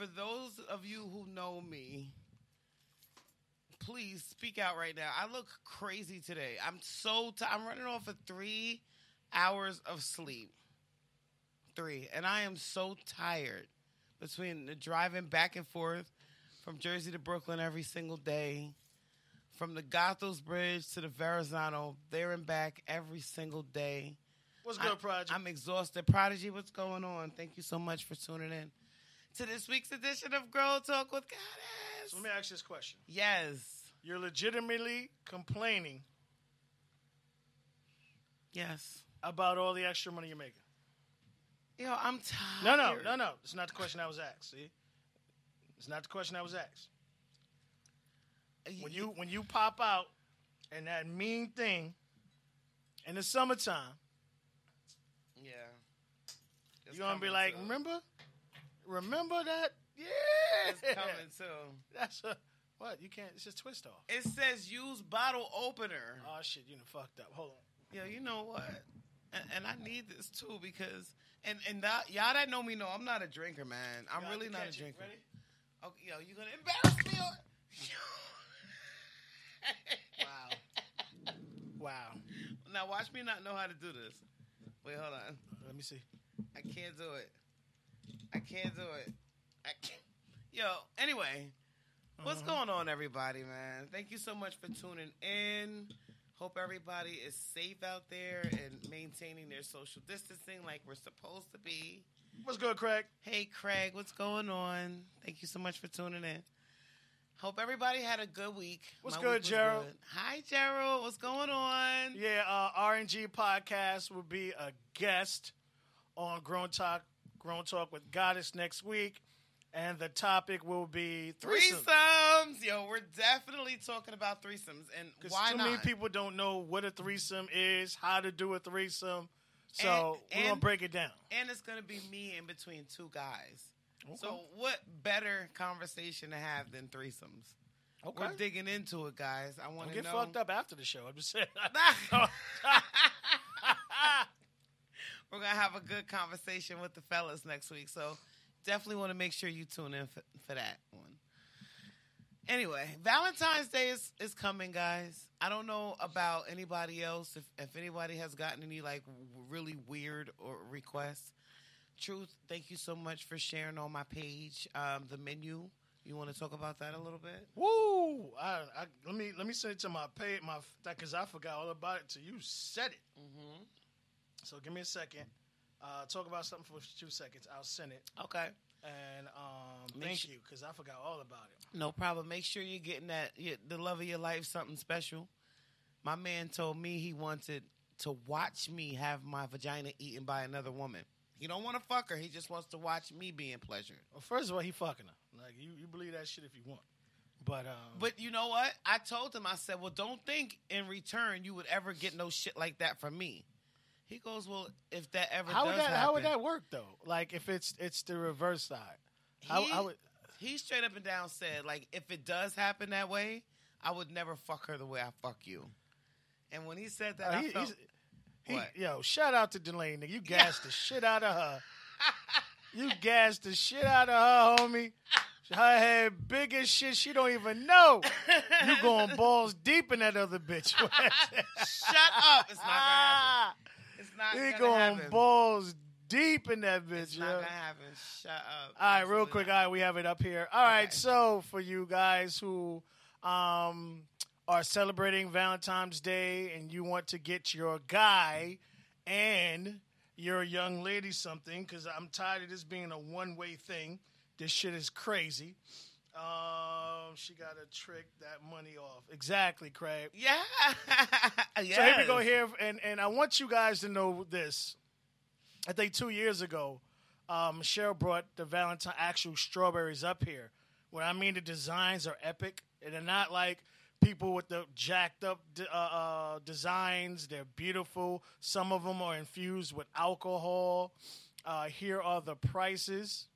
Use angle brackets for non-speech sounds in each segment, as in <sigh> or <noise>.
for those of you who know me, please speak out right now. I look crazy today. I'm so tired. I'm running off of three hours of sleep. Three. And I am so tired between the driving back and forth from Jersey to Brooklyn every single day, from the Goethals Bridge to the Verrazano, there and back every single day. What's good, I- Prodigy? I'm exhausted. Prodigy, what's going on? Thank you so much for tuning in to this week's edition of Girl Talk with Goddess. So let me ask you this question. Yes. You're legitimately complaining Yes. about all the extra money you're making. Yo, I'm tired. No, no, no, no. It's not the question I was asked. See, it's not the question I was asked. Uh, when you when you pop out and that mean thing in the summertime, Yeah. You're gonna be like, remember, remember that? Yeah, It's coming soon. That's a what? You can't. It's just twist off. It says use bottle opener. Oh shit, you done fucked up. Hold on. Yo, you know what? And, and I need this too because and and that, y'all that know me know I'm not a drinker, man. I'm really not a drinker. Ready? Okay, yo, you gonna embarrass me? Or... <laughs> Wow. wow. Now watch me not know how to do this. Wait, hold on. Let me see. I can't do it. I can't do it. I can't. Yo, anyway, what's Uh-huh. going on, everybody, man? Thank you so much for tuning in. Hope everybody is safe out there and maintaining their social distancing like we're supposed to be. What's good, Craig? Hey, Craig, what's going on? Thank you so much for tuning in. Hope everybody had a good week. What's My good, week Gerald? good. Hi, Gerald. What's going on? Yeah, uh, RNG podcast will be a guest on Grown Talk, Grown Talk with Goddess next week, and the topic will be threesome. Threesomes. Yo, we're definitely talking about threesomes. And why too not? many people don't know what a threesome is, how to do a threesome. So And- we're gonna break it down. and it's going to be me in between two guys. Okay. So, what better conversation to have than threesomes? Okay. We're digging into it, guys. I want to get know. fucked up after the show. I'm just saying. <laughs> <laughs> <laughs> We're going to have a good conversation with the fellas next week. So, definitely want to make sure you tune in for, for that one. Anyway, Valentine's Day is, is coming, guys. I don't know about anybody else, if, if anybody has gotten any like really weird or requests. Truth, thank you so much for sharing on my page um, the menu. You want to talk about that a little bit? Woo! I, I, let me let me send it to my page, my because I forgot all about it till you said it. Mm-hmm. So give me a second. Uh, talk about something for two seconds. I'll send it. Okay. And um, thank su- you because I forgot all about it. No problem. Make sure you're getting that your, the love of your life something special. My man told me he wanted to watch me have my vagina eaten by another woman. He don't want to fuck her. He just wants to watch me being pleasured. Well, first of all, he fucking her. Like you, you believe that shit if you want. But um, But you know what? I told him. I said, "Well, don't think in return you would ever get no shit like that from me." He goes, "Well, if that ever how would that how would that work though? Like if it's it's the reverse side. How, he, how would he straight up and down said, like, if it does happen that way, I would never fuck her the way I fuck you. And when he said that, Uh, I he- felt, he, What? yo, shout out to Delaney. You <laughs> gassed the shit out of her. You gassed the shit out of her, homie. Her head big as shit. She don't even know. You <laughs> going balls deep in that other bitch. <laughs> shut up. It's not gonna happen. Not He gonna happen. balls deep in that bitch. It's not yo. gonna happen. Shut up. All right, real quick. not. All right, we have it up here. All right, Okay. so for you guys who um, are celebrating Valentine's Day and you want to get your guy and your young lady something, because I'm tired of this being a one way thing. This shit is crazy. Um, she got to trick that money off. Exactly, Craig. <laughs> Yeah. So here we go here, and and I want you guys to know this. I think two years ago, uh, Michelle brought the Valentine actual strawberries up here. What I mean, the designs are epic, and they're not like people with the jacked up uh, uh, designs. They're beautiful. Some of them are infused with alcohol. Uh, here are the prices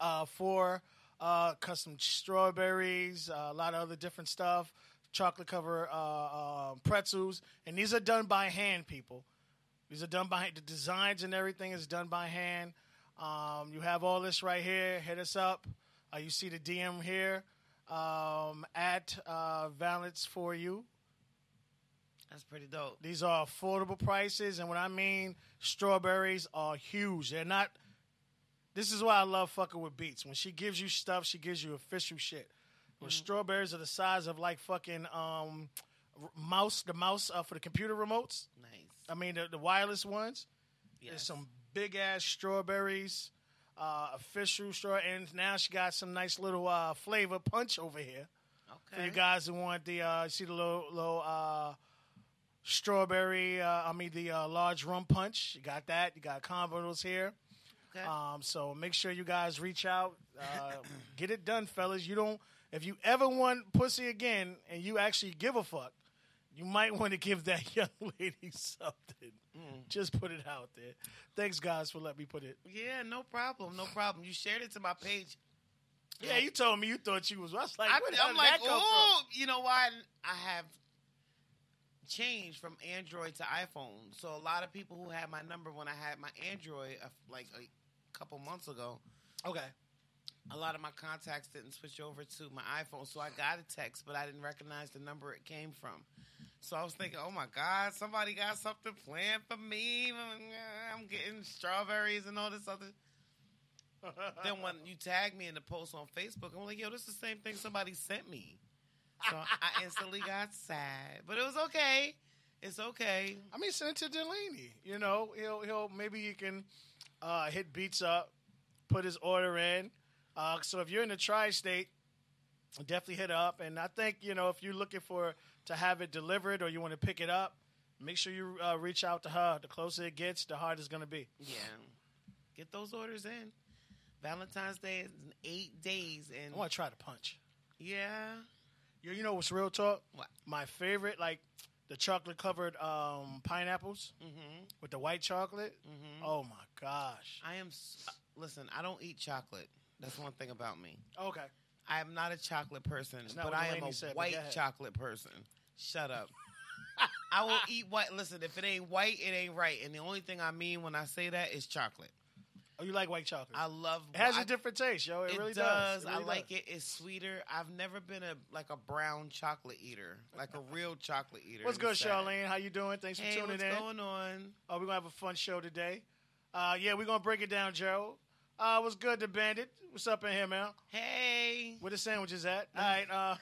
uh, for uh, custom strawberries, uh, a lot of other different stuff, chocolate cover uh, uh, pretzels, and these are done by hand, people. These are done by the designs and everything is done by hand. Um, you have all this right here. Hit us up. Uh, you see the DM here um, at uh, Valence for you. That's pretty dope. These are affordable prices, and what I mean, strawberries are huge. They're not. This is why I love fucking with Beats. When she gives you stuff, she gives you official shit. When strawberries are the size of like fucking um, mouse, the mouse uh, for the computer remotes. Nice. I mean the, the wireless ones. There's some big ass strawberries, uh, official straw, and now she got some nice little uh, flavor punch over here for you guys who want the uh, see the little little uh, strawberry. Uh, I mean the uh, large rum punch. You got that. You got combos here. Okay. Um, so make sure you guys reach out, uh, <coughs> get it done, fellas. You don't. If you ever want pussy again, and you actually give a fuck, you might want to give that <laughs> young lady something. Just put it out there. Thanks, guys, for letting me put it. yeah, no problem. No problem. You shared it to my page. Yeah, you told me you thought you was. I was like, I, am like, oh, you know why? I have changed from Android to iPhone. So a lot of people who had my number when I had my Android, uh, like a couple months ago. Okay. a lot of my contacts didn't switch over to my iPhone. So I got a text, but I didn't recognize the number it came from. So I was thinking, oh my God, somebody got something planned for me. I'm getting strawberries and all this other. <laughs> then when you tag me in the post on Facebook, I'm like, yo, this is the same thing somebody sent me. So I <laughs> instantly got sad, but it was okay. It's okay. I mean, send it to Delaney. You know, he'll he'll maybe he can uh, hit beats up, put his order in. Uh, so if you're in the tri-state, definitely hit up. And I think you know if you're looking for to have it delivered or you want to pick it up, make sure you uh, reach out to her. The closer it gets, the harder it's going to be. Yeah, get those orders in. Valentine's Day is in eight days, and I want to try to punch. yeah, You, you know what's real talk? What? My favorite, like the chocolate covered um, pineapples Mm-hmm. with the white chocolate. Oh my gosh. I am. s- uh, Listen, I don't eat chocolate. That's one thing about me. Okay. I am not a chocolate person, but I am a said, white chocolate person. Shut up. <laughs> I will eat white. Listen, if it ain't white, it ain't right. And the only thing I mean when I say that is chocolate. Oh, you like white chocolate? I love. It has a a different taste, yo. It, It really does. does. I like it. It's sweeter. I've never been a like a brown chocolate eater, like a real chocolate eater. What's good. Charlene? How you doing? Thanks for Hey, tuning what's in. What's going on? Oh, we're gonna have a fun show today. Uh, yeah, we're gonna break it down, Joe. Uh, what's good, the bandit? What's up in here, man? Hey, Where the sandwiches at? All right. Uh,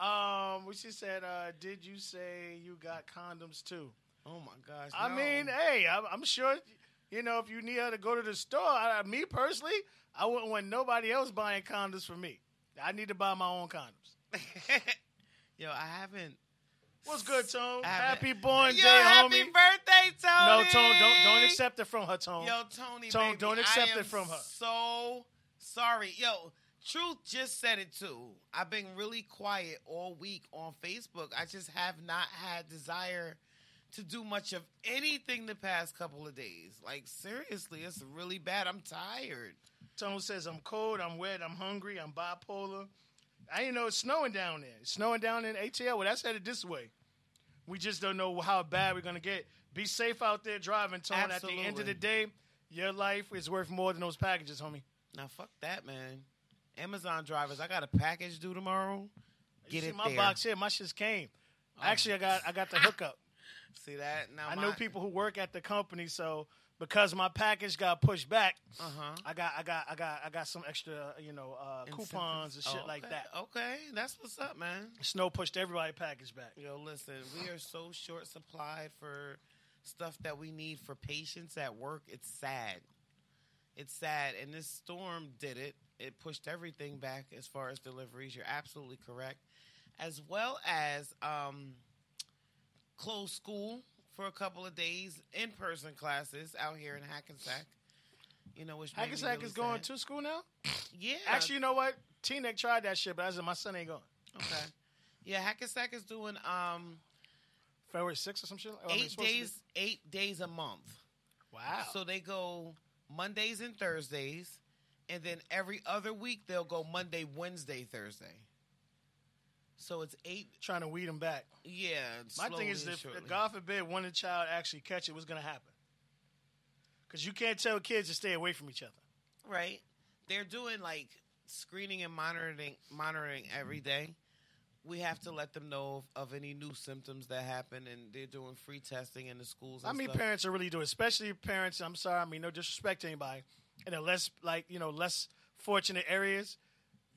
<laughs> <laughs> um, what she said? Uh, did you say you got condoms too? Oh my gosh! I no. mean, hey, I'm, I'm sure. You know, if you need her to go to the store, I, me personally, I wouldn't want nobody else buying condoms for me. I need to buy my own condoms. <laughs> yo, I haven't. What's good, Tone? Happy born Yo, day, happy homie. birthday, Tony! No, Tone, don't don't accept it from her, Tone. Yo, Tony, Tone, baby, don't accept it from her. So sorry, yo. Truth just said it too. I've been really quiet all week on Facebook. I just have not had desire to do much of anything the past couple of days. Like seriously, it's really bad. I'm tired. Tone says I'm cold, I'm wet, I'm hungry, I'm bipolar. I didn't know it's snowing down there. It's snowing down in ATL. Well, that's headed this way. We just don't know how bad we're gonna get. Be safe out there driving, Tone. At the end of the day, your life is worth more than those packages, homie. Now fuck that, man. Amazon drivers, I got a package due tomorrow. You Get see it my there. box here. My shit's came. Oh. Actually, I got I got the hookup. See that? Now I know people who work at the company, so because my package got pushed back, Uh-huh. I got I got I got I got some extra, you know, uh, coupons and shit Oh, like that. Okay, that's what's up, man. Snow pushed everybody package back. Yo, listen, we are so short supplied for stuff that we need for patients at work. It's sad. it's sad. And this storm did it. It pushed everything back as far as deliveries. You're absolutely correct, as well as um, closed school for a couple of days, in person classes out here in Hackensack. You know, which Hackensack really is going sad. to school now. Yeah, Actually, you know what? Teaneck tried that shit, but I said my son ain't going. okay. Yeah, Hackensack is doing um February 6th or some shit. Oh, eight it's supposed to be- days, eight days a month. Wow. So they go Mondays and Thursdays, and then every other week they'll go Monday, Wednesday, Thursday. So it's eight. trying to weed them back. Yeah. My thing is, if, God forbid one child actually catch it, what's going to happen? Because you can't tell kids to stay away from each other. right? They're doing like screening and monitoring, monitoring every mm-hmm. day. We have to let them know of, of any new symptoms that happen, and they're doing free testing in the schools. And I mean, stuff. parents are really doing, especially parents. I'm sorry, I mean, no disrespect to anybody, in the less like you know less fortunate areas.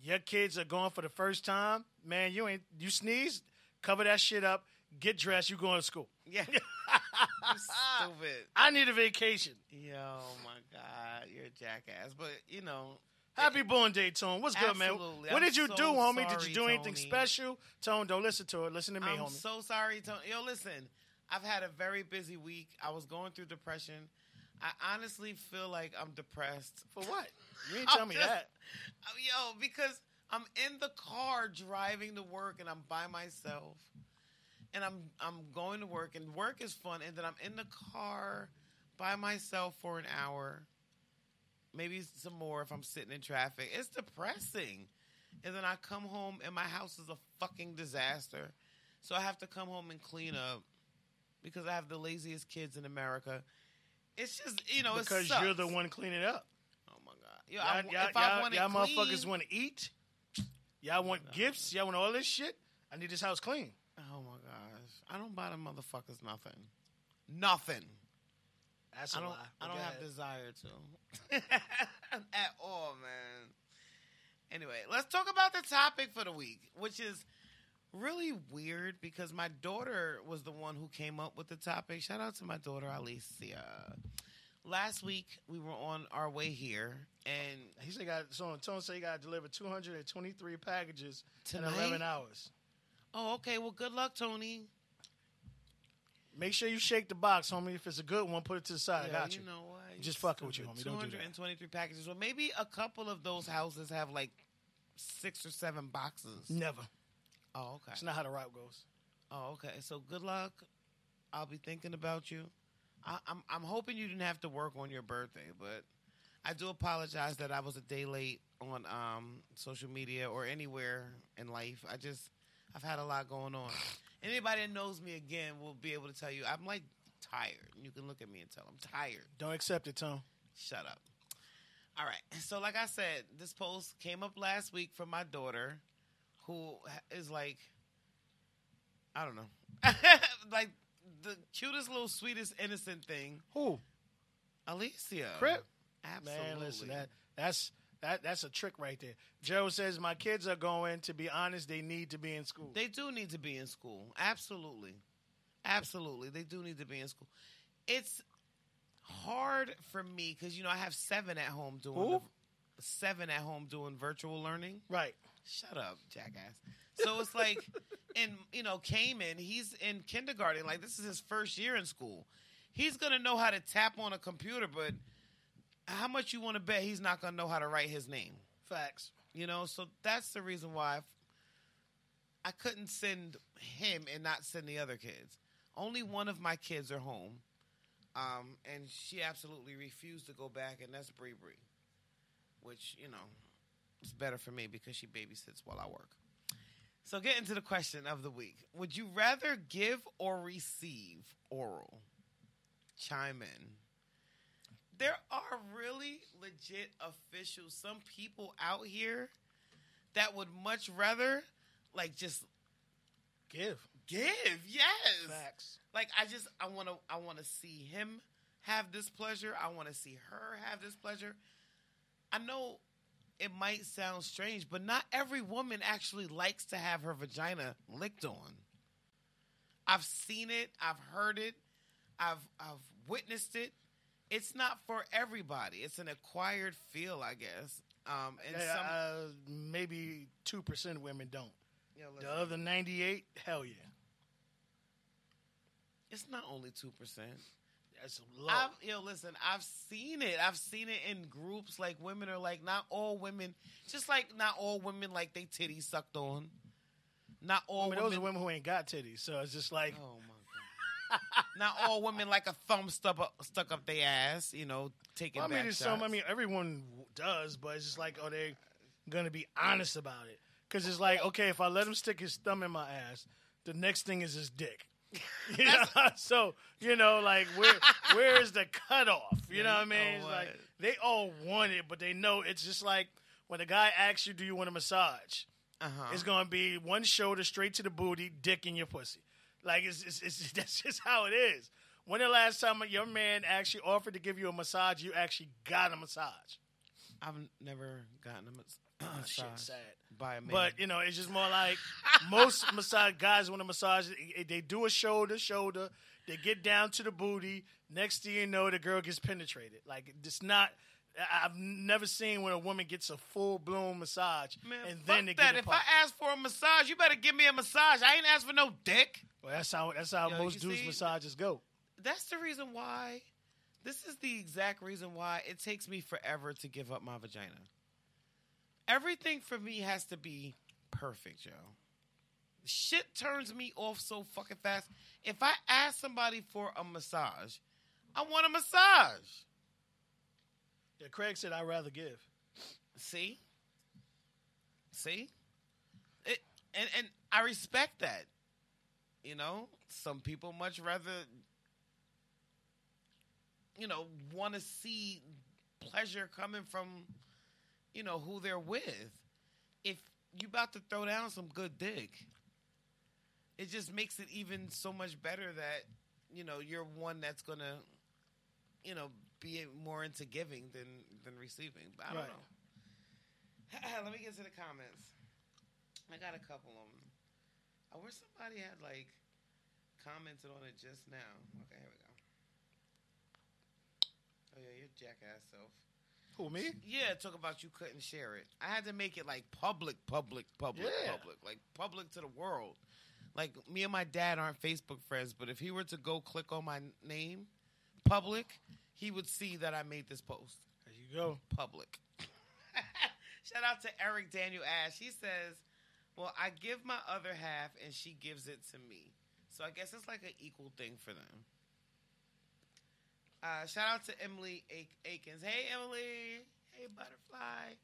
Your kids are going for the first time, man. You ain't you sneeze, cover that shit up, get dressed. You going to school. Yeah. <laughs> Stupid. I need a vacation. Yo, my God, you're a jackass. But you know, Happy born day, Tone. What's good, man? What I'm did you so do, homie? Did you do anything Tony. special? Tone, don't listen to it. Listen to me, homie. I'm homie. so sorry, Tony. Yo, listen, I've had a very busy week. I was going through depression. I honestly feel like I'm depressed. For what? <laughs> You ain't tell me just- that. Uh, yo, because I'm in the car driving to work and I'm by myself. And I'm I'm going to work and work is fun and then I'm in the car by myself for an hour. Maybe some more if I'm sitting in traffic. It's depressing. And then I come home and my house is a fucking disaster. So I have to come home and clean up because I have the laziest kids in America. It's just, you know, Because you're the one cleaning up. Oh my god. Yo, Y'all, I, y'all, if I y'all- want y'all clean, motherfuckers want to eat. Y'all want gifts. Y'all want all this shit. I need this house clean. Oh my gosh. I don't buy the motherfuckers nothing. Nothing. That's I don't lie. I don't have desire to. <laughs> At all, man. Anyway, let's talk about the topic for the week, which is really weird because my daughter was the one who came up with the topic. Shout out to my daughter Alicia. Last week we were on our way here and He said, he "Got so Tone said he got to deliver 223 packages Tonight? in 11 hours. oh okay, well good luck, Tony. Make sure you shake the box, homie. If it's a good one, put it to the side. Yeah, I got you. know what? Just fucking with you, homie. Don't do that. 223 packages. Well, maybe a couple of those houses have like six or seven boxes. Never. Oh, okay. That's not how the route goes. Oh, okay. So good luck. I'll be thinking about you. I, I'm I'm hoping you didn't have to work on your birthday, but I do apologize that I was a day late on um, social media or anywhere in life. I just I've had a lot going on. <sighs> Anybody that knows me again will be able to tell you I'm like tired. You can look at me and tell I'm tired. Don't accept it, Tom. Shut up. All right. So, like I said, this post came up last week from my daughter, who is like, I don't know, <laughs> like the cutest little sweetest innocent thing, Who? Alicia. Crip? Absolutely. Man, listen, that that's that that's a trick right there. Joe says my kids are going. To be honest, they need to be in school. They do need to be in school. Absolutely. Absolutely. They do need to be in school. It's hard for me because, you know, I have seven at home doing the- seven at home doing virtual learning. right. Shut up, jackass. So it's like, and you know, Cayman, he's in kindergarten. Like this is his first year in school. He's gonna know how to tap on a computer, but how much you want to bet he's not gonna know how to write his name? Facts. You know, so that's the reason why I couldn't send him and not send the other kids. Only one of my kids are home, um, and she absolutely refused to go back, and that's Bree Bree, which you know, it's better for me because she babysits while I work. So, getting to the question of the week: Would you rather give or receive oral? Chime in there are really legit officials, some people out here that would much rather like just Give. give. Yes. Facts. Like I just I want to I want to see him have this pleasure. I want to see her have this pleasure. I know it might sound strange, but not every woman actually likes to have her vagina licked on. I've seen it, I've heard it, I've I've witnessed it, it's not for everybody. It's an acquired feel, I guess. Um, and Yeah, some, uh, maybe two percent of women don't. Yo, The other ninety eight, hell yeah, it's not only two percent. That's low. I've, yo, listen, I've seen it. I've seen it in groups. Like women are like, not all women, just like not all women like they titties sucked on. Not all I mean, women. those are women who ain't got titties, so it's just like Oh my god! not all women like a thumb stuck up, stuck up their ass. You know, taking. Well, I mean, back there's some. I mean, everyone does, but it's just like, are they gonna be honest about it? Because it's like, okay, if I let him stick his thumb in my ass, the next thing is his dick. <laughs> Know? <laughs> so you know, like where where is the cutoff? You know what I mean? It's like they all want it, but they know it's just like when a guy asks you, "Do you want a massage?" Uh-huh. It's gonna be one shoulder straight to the booty, dick in your pussy. Like it's, it's, it's <laughs> that's just how it is. When the last time your man actually offered to give you a massage, you actually got a massage? I've never gotten a mas- <clears throat> Oh, shit, massage sad. By a man. But you know, it's just more like most <laughs> massage guys want to massage. they- They do a shoulder, shoulder. They get down to the booty. Next thing you know, the girl gets penetrated. Like it's not. I- I've never seen when a woman gets a full blown massage Man, and fuck then they that. get a If pump. I ask for a massage, you better give me a massage. I ain't asked for no dick. well, that's how that's how Yo, most dudes see? massages go. That's the reason why. This is the exact reason why it takes me forever to give up my vagina. Everything for me has to be perfect, yo. Shit turns me off so fucking fast. If I ask somebody for a massage, I want a massage. Yeah, Craig said I'd rather give. See? See? It and and I respect that. You know, some people much rather you know, want to see pleasure coming from you know who they're with. If you about to throw down some good dick, it just makes it even so much better that you know you're one that's gonna you know be more into giving than than receiving. But I don't Right. know. <laughs> Let me get to the comments. I got a couple of them. I wish somebody had like commented on it just now. Okay, here we go. Oh yeah, your jackass self. Who me? Yeah, talk about you couldn't share it. I had to make it like public, public, public, Yeah. public, like public to the world. Like me and my dad aren't Facebook friends, but if he were to go click on my name, public, he would see that I made this post There you go. public. <laughs> Shout out to Eric Daniel Ash. He says, "Well, I give my other half, and she gives it to me. So I guess it's like an equal thing for them." Uh, shout out to Emily A- Akins. Hey, Emily. Hey, butterfly.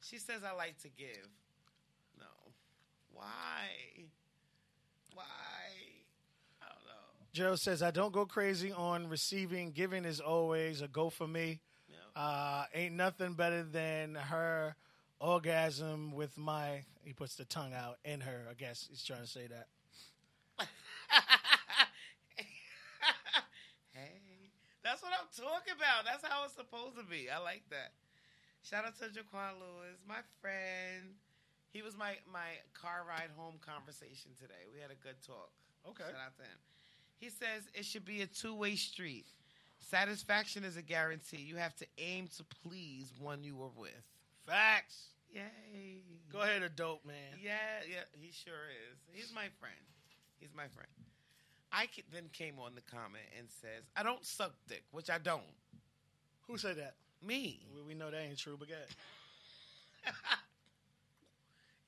She says I like to give. No. Why? Why? I don't know. Joe says I don't go crazy on receiving. Giving is always a go for me. Yeah. Uh, ain't nothing better than her orgasm with my. He puts the tongue out in her. I guess he's trying to say that. <laughs> hey, that's what I'm talking about. That's how it's supposed to be. I like that. Shout out to Jaquan Lewis, my friend. He was my my car ride home conversation today. We had a good talk. Okay. Shout out to him. He says it should be a two way street. Satisfaction is a guarantee. You have to aim to please one you were with. Facts. Yay. Go ahead, adult man. Yeah, yeah, he sure is. He's my friend. He's my friend. I then came on the comment and says, I don't suck dick, which I don't. Who said that? Me. We, we know that ain't true, but go ahead. <laughs>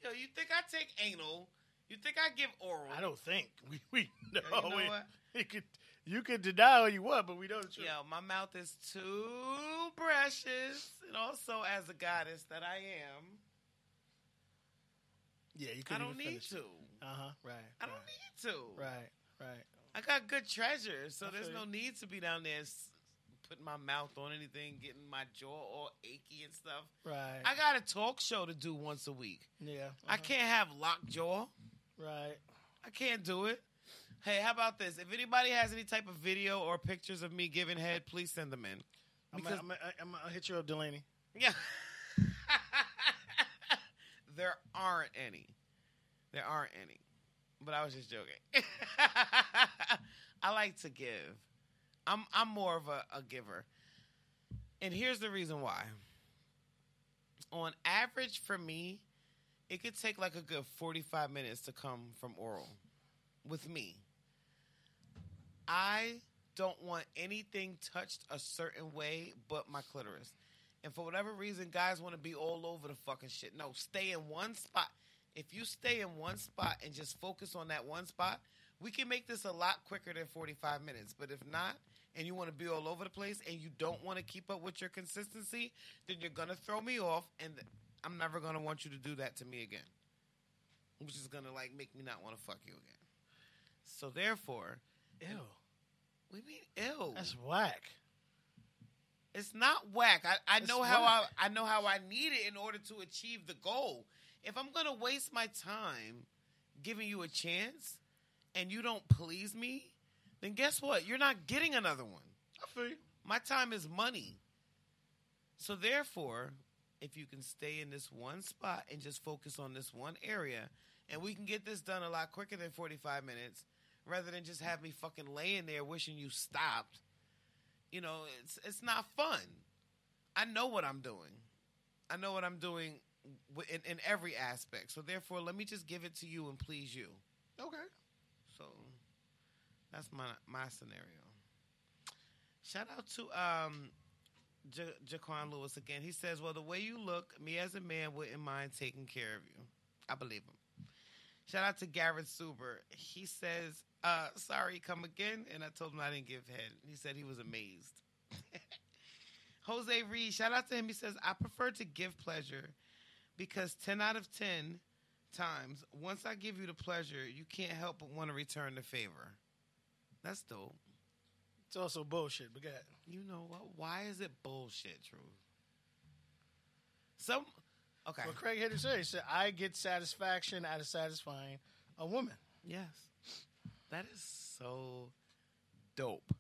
Yo, you think I take anal? You think I give oral? I don't think <laughs> we we know. you know we- what? You could you could deny all you want, but we know the truth. Yo, my mouth is too precious. And also, as a goddess that I am, Yeah, you I couldn't don't even need finish. to. Uh huh. Right. I don't need to. Right. Right. I got good treasure, so I there's no need to be down there putting my mouth on anything, getting my jaw all achy and stuff. Right. I got a talk show to do once a week. yeah. I uh-huh. can't have locked jaw. Right. I can't do it. Hey, how about this? If anybody has any type of video or pictures of me giving head, please send them in. I'm Because I'm gonna hit you up, Delaney. yeah, <laughs> there aren't any. There aren't any. But I was just joking. <laughs> I like to give. I'm I'm more of a, a giver. And here's the reason why. On average, for me, it could take like a good 45 minutes to come from oral with me. I don't want anything touched a certain way but my clitoris. And for whatever reason, guys want to be all over the fucking shit. No, stay in one spot. If you stay in one spot and just focus on that one spot, we can make this a lot quicker than 45 minutes. But if not, and you want to be all over the place and you don't want to keep up with your consistency, then you're going to throw me off and I'm never going to want you to do that to me again. Which is going to like make me not want to fuck you again. So therefore, Ew. we mean ew. That's whack. It's not whack. I, I It's know how I whack. I know how I need it in order to achieve the goal. If I'm gonna waste my time giving you a chance and you don't please me, then guess what? You're not getting another one. I feel you. My time is money. So therefore, if you can stay in this one spot and just focus on this one area, and we can get this done a lot quicker than 45 minutes, rather than just have me fucking laying there wishing you stopped. You know, it's it's not fun. I know what I'm doing. I know what I'm doing in, in every aspect. So therefore, let me just give it to you and please you. Okay. So that's my my scenario. Shout out to um J- Jaquan Lewis again. He says, "Well, the way you look, me as a man wouldn't mind taking care of you." I believe him. Shout out to Garrett Suber. He says, uh, "Sorry, come again," and I told him I didn't give head. He said he was amazed. <laughs> Jose Reed, shout out to him. He says, "I prefer to give pleasure because ten out of ten times, once I give you the pleasure, you can't help but want to return the favor." That's dope. It's also bullshit, but go ahead. You know what? Why is it bullshit, Truth? Some okay. What Craig to say, he said, I get satisfaction out of satisfying a woman. Yes. That is so dope.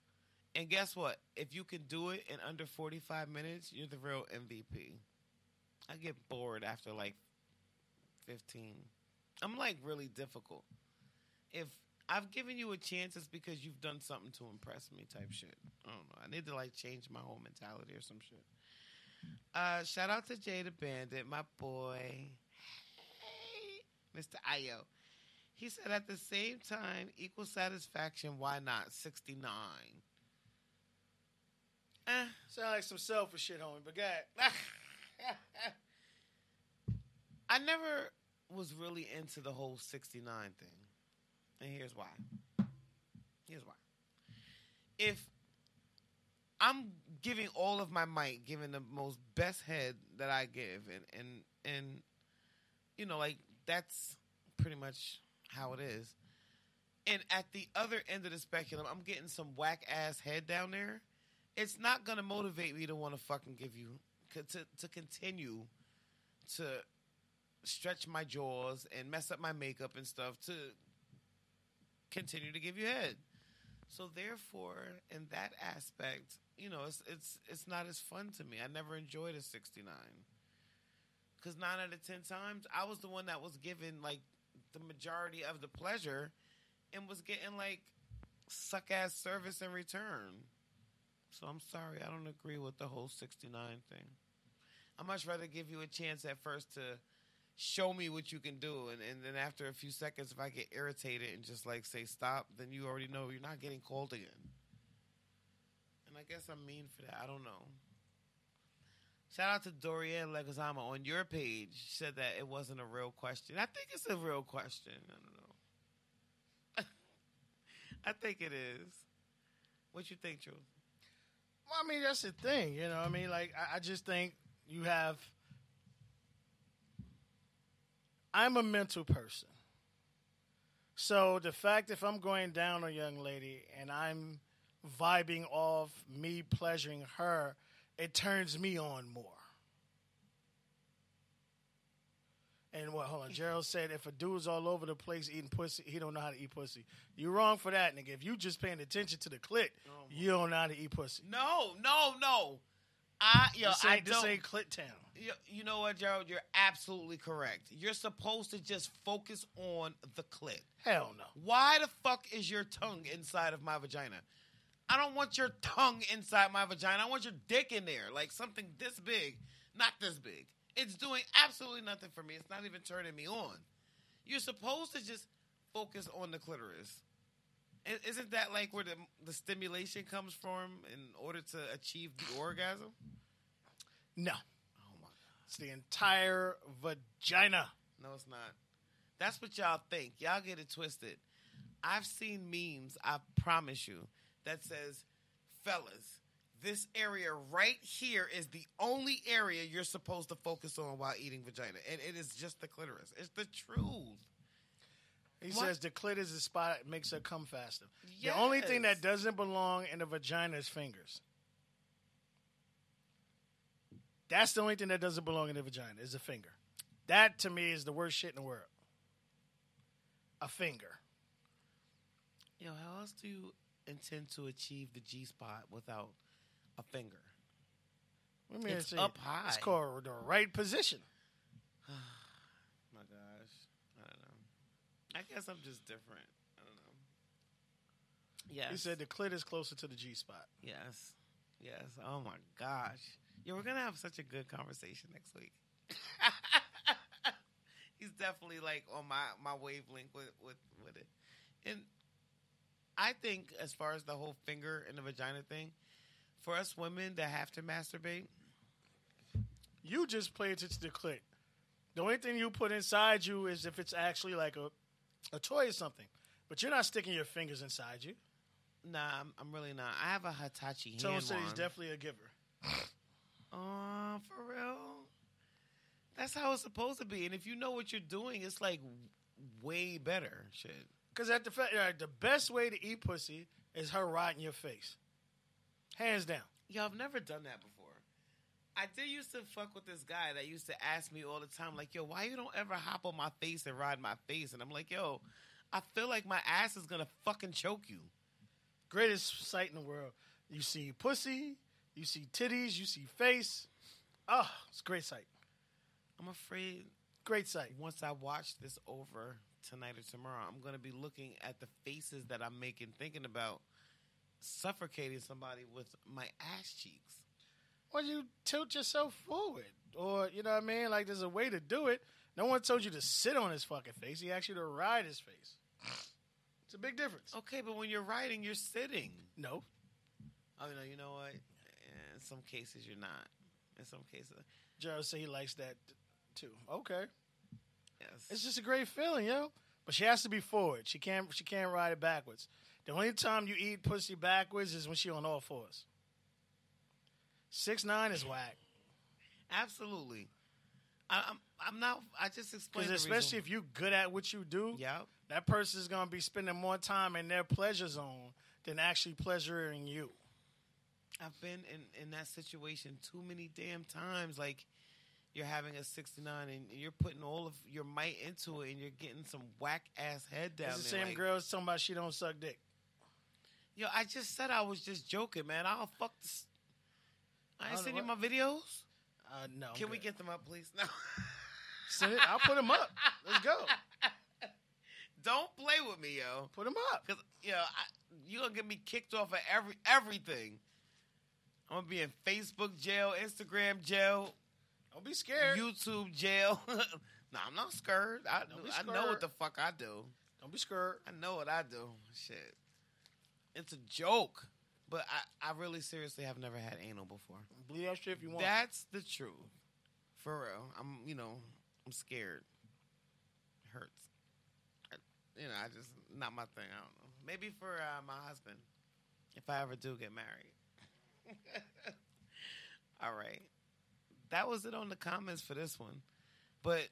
And guess what? If you can do it in under 45 minutes, you're the real MVP. I get bored after like 15. I'm like really difficult. If I've given you a chance, it's because you've done something to impress me, type shit. I don't know. I need to like change my whole mentality or some shit. Uh, shout out to Jada Bandit, my boy. Hey, Mr. Ayo. He said at the same time, equal satisfaction, why not? 69. Eh. Sound like some selfish shit, homie, but go ahead. I <laughs> never was really into the whole 69 thing. And here's why. Here's why. If I'm giving all of my might, giving the most best head that I give, and and and you know, like that's pretty much how it is. And at the other end of the spectrum, I'm getting some whack ass head down there. It's not gonna motivate me to want to fucking give you to to continue to stretch my jaws and mess up my makeup and stuff to continue to give you head. So therefore, in that aspect, you know, it's it's it's not as fun to me. I never enjoyed a 69. Cuz 9 out of 10 times I was the one that was given like the majority of the pleasure and was getting like suck ass service in return. So I'm sorry, I don't agree with the whole 69 thing. I much rather give you a chance at first to show me what you can do and, and then after a few seconds if I get irritated and just like say stop, then you already know you're not getting called again. And I guess I'm mean for that. I don't know. Shout out to Dorian Legazama on your page. She said that it wasn't a real question. I think it's a real question. I don't know. <laughs> I think it is. What you think, Truth? Well, I mean, that's the thing, you know. I mean, like, I, I just think you have. I'm a mental person. So the fact if I'm going down on a young lady and I'm vibing off me pleasuring her, it turns me on more. And what? Hold on. Gerald said if a dude's all over the place eating pussy, he don't know how to eat pussy. You're wrong for that, nigga. If you just paying attention to the clit, oh, you don't know how to eat pussy. No, no, no. I yo, This I ain't, this don't. ain't clit town. You, you know what, Gerald? You're absolutely correct. You're supposed to just focus on the clit. Hell no. Why the fuck is your tongue inside of my vagina? I don't want your tongue inside my vagina. I want your dick in there, like something this big, not this big. It's doing absolutely nothing for me. It's not even turning me on. You're supposed to just focus on the clitoris. Isn't that like where the the stimulation comes from in order to achieve the orgasm? No, Oh my it's the entire vagina. No, it's not. That's what y'all think. Y'all get it twisted. I've seen memes, I promise you, that says, fellas, this area right here is the only area you're supposed to focus on while eating vagina. And it is just the clitoris. It's the truth. He What? says the clit is the spot that makes her come faster. The only thing that doesn't belong in the vagina is fingers. That's the only thing that doesn't belong in the vagina is a finger. That to me is the worst shit in the world. A finger. Yo, how else do you intend to achieve the G spot without a finger? Let me It's see. up high. It's called the right position. <sighs> <sighs> <sighs> My gosh. I don't know. I guess I'm just different. I don't know. Yes. He said the clit is closer to the G spot. Yes. Yes. Oh my gosh. Yeah, we're gonna have such a good conversation next week. <laughs> He's definitely like on my, my wavelength with, with, with it. And I think as far as the whole finger and the vagina thing, for us women that have to masturbate, You just play attention to the clit. The only thing you put inside you is if it's actually like a, a toy or something. But you're not sticking your fingers inside you. nah, I'm, I'm really not. I have a Hitachi hand Tone said he's wand. definitely a giver. Oh, <laughs> for real? That's how it's supposed to be. And if you know what you're doing, it's like way better. Shit. Because at the fa- uh, the best way to eat pussy is her right in your face, hands down. Yo, I've never done that before. I did used to fuck with this guy that used to ask me all the time, like, yo, why you don't ever hop on my face and ride my face? And I'm like, yo, I feel like my ass is gonna fucking choke you. Greatest sight in the world. You see pussy, you see titties, you see face. Oh, it's a great sight. I'm afraid Great sight. once I watch this over tonight or tomorrow, I'm gonna be looking at the faces that I'm making, thinking about suffocating somebody with my ass cheeks. Well, you tilt yourself forward, or you know what I mean. Like there's a way to do it. No one told you to sit on his fucking face. He asked you to ride his face. It's a big difference. Okay, but when you're riding, you're sitting. No, I no, you know what? In some cases, you're not. In some cases, Gerald said he likes that too. Okay, yes. it's just a great feeling, yo. But she has to be forward. She can't. She can't ride it backwards. The only time you eat pussy backwards is when she on all fours. Six nine is whack. Absolutely. I, I'm. I'm not. I just explained. Because especially if you're good at what you do, yeah. that person is going to be spending more time in their pleasure zone than actually pleasuring you. I've been in in that situation too many damn times. Like you're having a 69 and you're putting all of your might into it, and you're getting some whack ass head down It's the there. same like, girl talking about she don't suck dick. Yo, I just said I was just joking, man. I'll fuck this. I ain't send you my videos. Uh, no. Can we get them up, please? No. Send it. I'll put them up. Let's go. <laughs> Don't play with me, yo. Put them up. Cause you know, I, you gonna get me kicked off of every everything. I'm gonna be in Facebook jail, Instagram jail, Don't be scared. YouTube jail. <laughs> no, I'm not scared. I, Don't be I know what the fuck I do. don't be scared. I know what I do. Shit, it's a joke. But I, I really seriously have never had anal before. Believe that shit if you want. That's the truth. For real. I'm, you know, I'm scared. It hurts. I, you know, I just, not my thing. I don't know. Maybe for uh, my husband, if I ever do get married. <laughs> All right. That was it on the comments for this one. But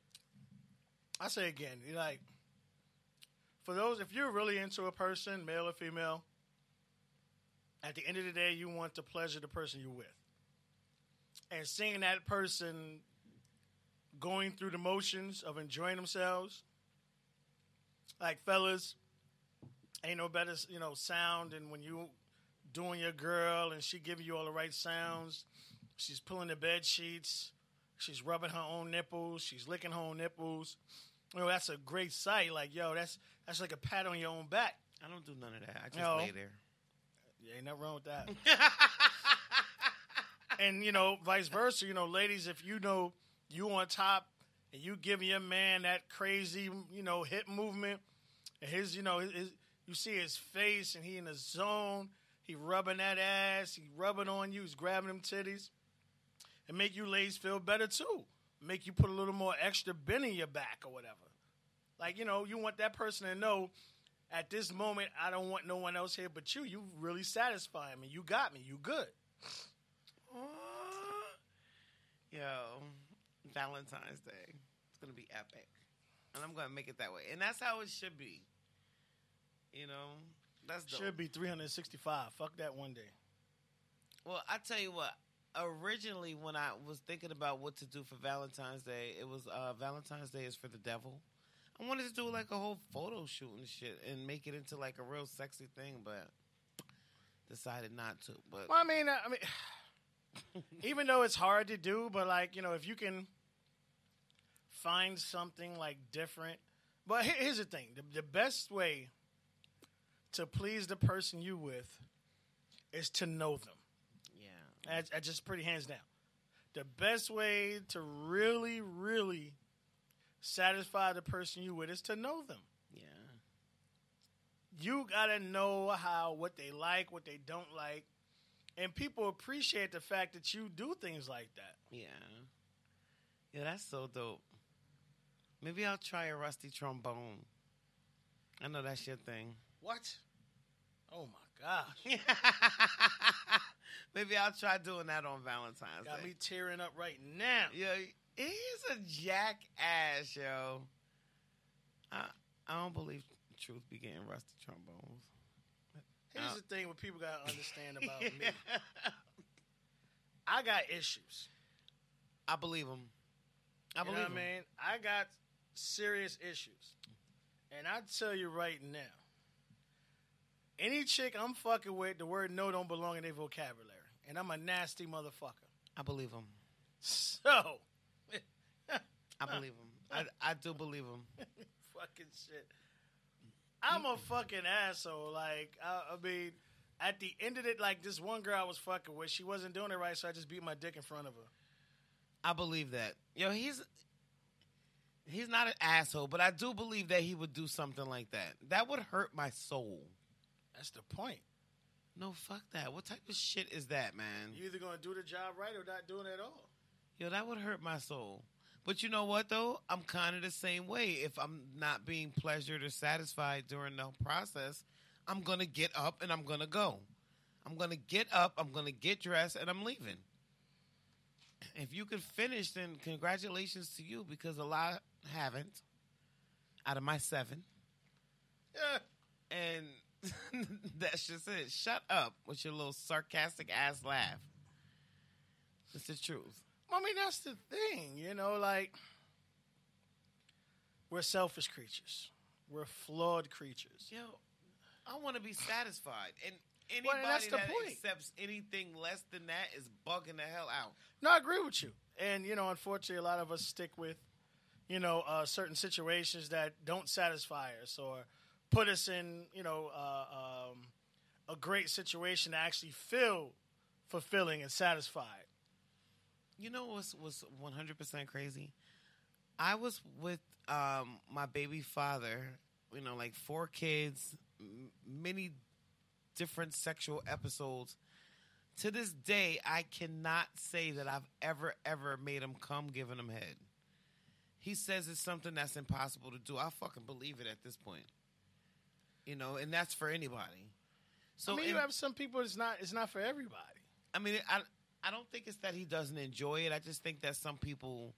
I say again, you like for those if you're really into a person, male or female, at the end of the day, you want to pleasure the person you're with, and seeing that person going through the motions of enjoying themselves, like fellas, ain't no better you know sound than when you doing your girl and she giving you all the right sounds. She's pulling the bed sheets. She's rubbing her own nipples. She's licking her own nipples. You know, that's a great sight. Like, yo, that's that's like a pat on your own back. I don't do none of that. I just lay there. Ain't nothing wrong with that. <laughs> and you know, vice versa. You know, ladies, if you know you on top and you giving your man that crazy, you know, hip movement, and his, you know, his, you see his face and he in the zone. He rubbing that ass. He rubbing on you. He's grabbing them titties, and make you ladies feel better too. Make you put a little more extra bend in your back or whatever. Like you know, you want that person to know. At this moment, I don't want no one else here but you. You really satisfy me. You got me. You good. Yo, Valentine's Day. It's gonna be epic, and I'm gonna make it that way. And that's how it should be. You know, that's dope. Should be 365. Fuck that one day. Well, I tell you what. Originally, when I was thinking about what to do for Valentine's Day, it was uh, Valentine's Day is for the devil. I wanted to do like a whole photo shoot and shit, and make it into like a real sexy thing, but decided not to. But Well, I mean, I mean, <sighs> even though it's hard to do, but like you know, if you can find something like different. But here's the thing: the, the best way to please the person you with is to know them. yeah, That's, that's just pretty hands down. The best way to really, really satisfy the person you with is to know them. yeah, you gotta know how what they like, what they don't like, and people appreciate the fact that you do things like that. yeah, yeah. That's so dope. Maybe I'll try a rusty trombone. I know that's your thing. What? Oh my gosh, <laughs> Maybe I'll try doing that on Valentine's got Day. me tearing up right now. Yo, he's a jackass, yo. I I don't believe Truth be getting rusty trombones. Here's Uh, the thing: what people gotta understand about <laughs> me, I got issues. I believe them. I You believe know what. I mean? I got serious issues, and I tell you right now, any chick I'm fucking with, the word "no" don't belong in their vocabulary, and I'm a nasty motherfucker. I believe him. <laughs> So, I believe him. I, I do believe him. <laughs> fucking shit. I'm a fucking asshole. Like, I, I mean, at the end of it, like this one girl I was fucking with, she wasn't doing it right, so I just beat my dick in front of her. I believe that. Yo, he's he's not an asshole, but I do believe that he would do something like that. That would hurt my soul. That's the point. No, fuck that. What type of shit is that, man? You either gonna do the job right or not doing it at all. Yo, that would hurt my soul. But you know what though? I'm kind of the same way. If I'm not being pleasured or satisfied during the process, I'm gonna get up and I'm gonna go. I'm gonna get up. I'm gonna get dressed and I'm leaving. If you could finish, then congratulations to you because a lot haven't. Out of my seven, Yeah. <laughs> and <laughs> that's just it. Shut up with your little sarcastic ass laugh. It's the truth. I mean, that's the thing, you know, like we're selfish creatures. We're flawed creatures. Yo, I want to be satisfied, and anybody Well, and that point. accepts anything less than that is bugging the hell out. No, I agree with you. And you know, unfortunately, a lot of us stick with, you know, uh, certain situations that don't satisfy us or put us in, you know, uh, um, a great situation to actually feel fulfilling and satisfied. You know what's was one hundred percent crazy? I was with um, my baby father. You know, like four kids, m- many different sexual episodes. To this day, I cannot say that I've ever, ever made him come giving him head. He says it's something that's impossible to do. I fucking believe it at this point. You know, and that's for anybody. So I mean, you have some people. It's not. It's not for everybody. I mean, I I don't think it's that he doesn't enjoy it. I just think that some people,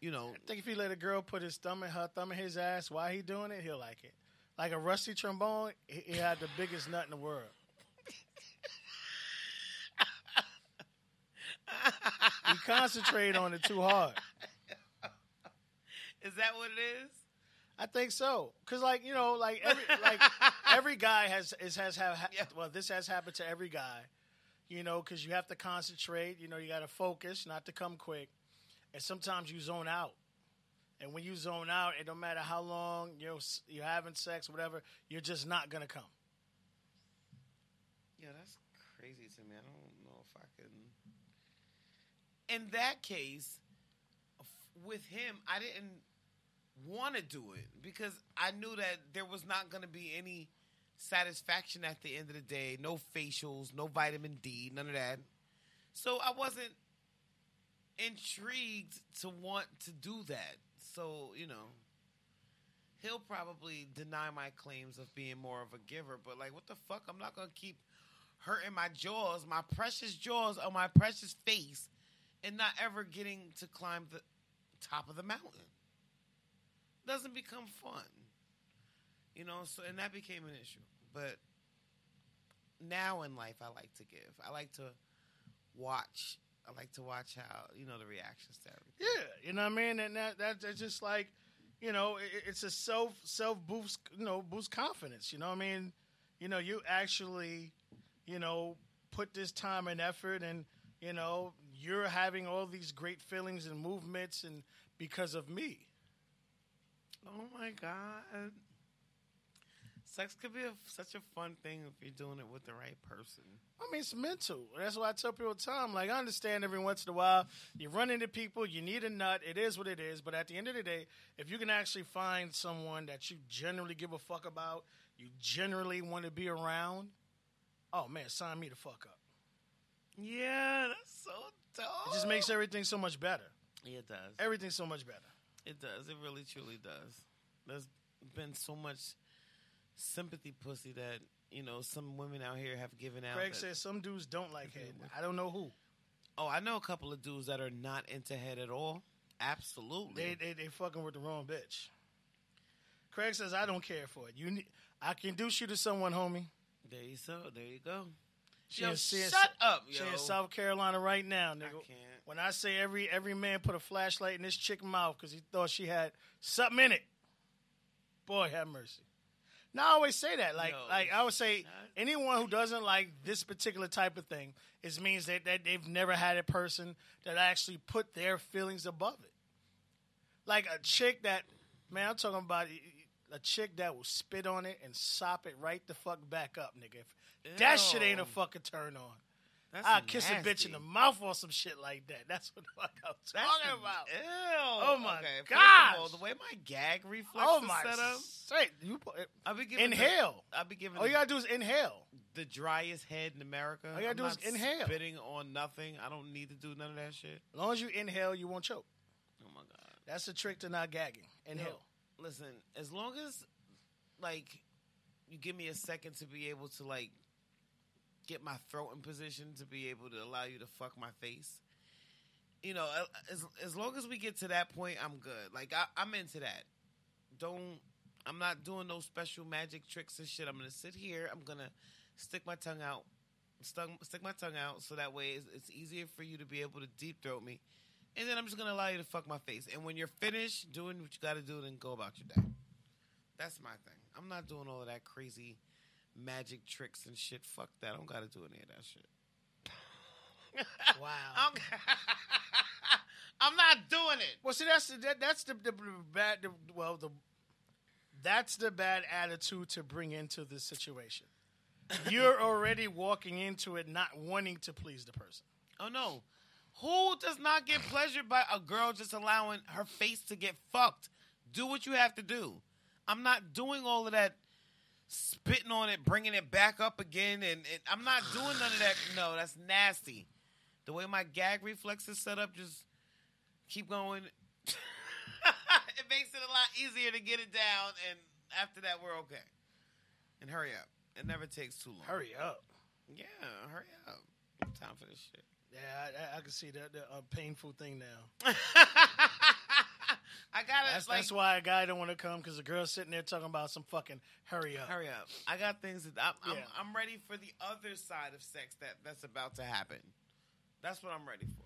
you know, I think if he let a girl put his thumb in her thumb in his ass while he doing it, he'll like it. Like a rusty trombone, he, he had the biggest nut in the world. he concentrated on it too hard. is that what it is? I think so, cause like you know, like every like every guy has is has have ha- <laughs> well, this has happened to every guy, you know, cause you have to concentrate. You know, you got to focus, not to come quick, and sometimes you zone out. And when you zone out, it don't matter how long you're you're having sex, whatever, you're just not gonna come. Yeah, that's crazy to me. I don't know if I can. In that case, with him, I didn't want to do it because I knew that there was not going to be any satisfaction at the end of the day. No facials, no vitamin D, none of that. So I wasn't intrigued to want to do that. So, you know, he'll probably deny my claims of being more of a giver, but like, what the fuck? I'm not going to keep hurting my jaws, my precious jaws on my precious face, and not ever getting to climb the top of the mountain. Doesn't become fun. You know, so and that became an issue. But now in life I like to give. I like to watch. I like to watch how, you know, the reactions to everything. Yeah, you know what I mean, and that, that that's just like, you know, it, it's a self self boost, you know, boost confidence. You know what I mean? You know, you actually, you know, put this time and effort, and you know, you're having all these great feelings and movements, and because of me. Oh my god. Sex could be a, such a fun thing if you're doing it with the right person. I mean, it's mental. That's why I tell people all the time. Like, I understand every once in a while you run into people, you need a nut. It is what it is. But at the end of the day, if you can actually find someone that you generally give a fuck about, you generally want to be around, oh man, sign me the fuck up. Yeah, that's so dope. It just makes everything so much better. Yeah, it does. Everything's so much better. It does. It really, truly does. There's been so much sympathy pussy that you know some women out here have given out. Craig that- says some dudes don't like head. I don't know who. "Oh, I know a couple of dudes that are not into head at all. Absolutely. They they they fucking with the wrong bitch. Craig says I don't care for it. You, need, I can introduce you to someone, homie. there you so. There you go. She Yo, in- she in- shut up, She yo. in South Carolina right now, nigga. can't. When I say every every man put a flashlight in this chick mouth because he thought she had something in it. Boy, have mercy. Now I always say that, like, Yo, like I would say, anyone who doesn't like this particular type of thing, it means that, that they've never had a person that actually put their feelings above it. Like a chick that, man, I'm talking about a chick that will spit on it and sop it right the fuck back up, nigga. If that shit ain't a fucking turn on. That's I'll kiss a bitch in the mouth or some shit like that. That's what the fuck I'm talking the- about. Ew. Oh my okay, first of gosh. all, the way my gag reflex Oh is set up, straight. You I'll be giving inhale. The, I'll be giving All you gotta do is inhale. the driest head in America. All you gotta I'm do is inhale. Spitting on nothing. I don't need to do none of that shit. As long as you inhale, you won't choke. Oh my god. That's the trick to not gagging. Inhale. Yo, listen, as long as like you give me a second to be able to like get my throat in position to be able to allow you to fuck my face. You know, as as long as we get to that point, I'm good. Like I, I'm into that. Don't. I'm not doing no special magic tricks and shit. I'm gonna sit here. I'm gonna stick my tongue out, stuck, stick my tongue out, so that way it's, it's easier for you to be able to deep throat me. And then I'm just gonna allow you to fuck my face. And when you're finished doing what you got to do, then go about your day. That's my thing. I'm not doing all of that crazy magic tricks and shit. Fuck that. I don't got to do any of that shit. <laughs> Wow. I'm, <laughs> I'm not doing it. Well, see, that's the, that, that's the, the bad. The, well, the that's the bad attitude to bring into this situation. You're <laughs> already walking into it not wanting to please the person. Oh no. Who does not get pleasure by a girl just allowing her face to get fucked? Do what you have to do. I'm not doing all of that spitting on it, bringing it back up again, and, and I'm not doing none of that. No, that's nasty. The way my gag reflex is set up, just keep going. <laughs> it makes it a lot easier to get it down, and after that, we're okay. And hurry up. It never takes too long. Hurry up. Yeah, hurry up. Time for this shit. Yeah, I, I, I can see that the uh, painful thing now. <laughs> <laughs> I gotta That's, like that's why a guy don't want to come because the girl's sitting there talking about some fucking hurry up. hurry up. I got things that I'm, I'm I'm ready for the other side of sex that that's about to happen. That's what I'm ready for.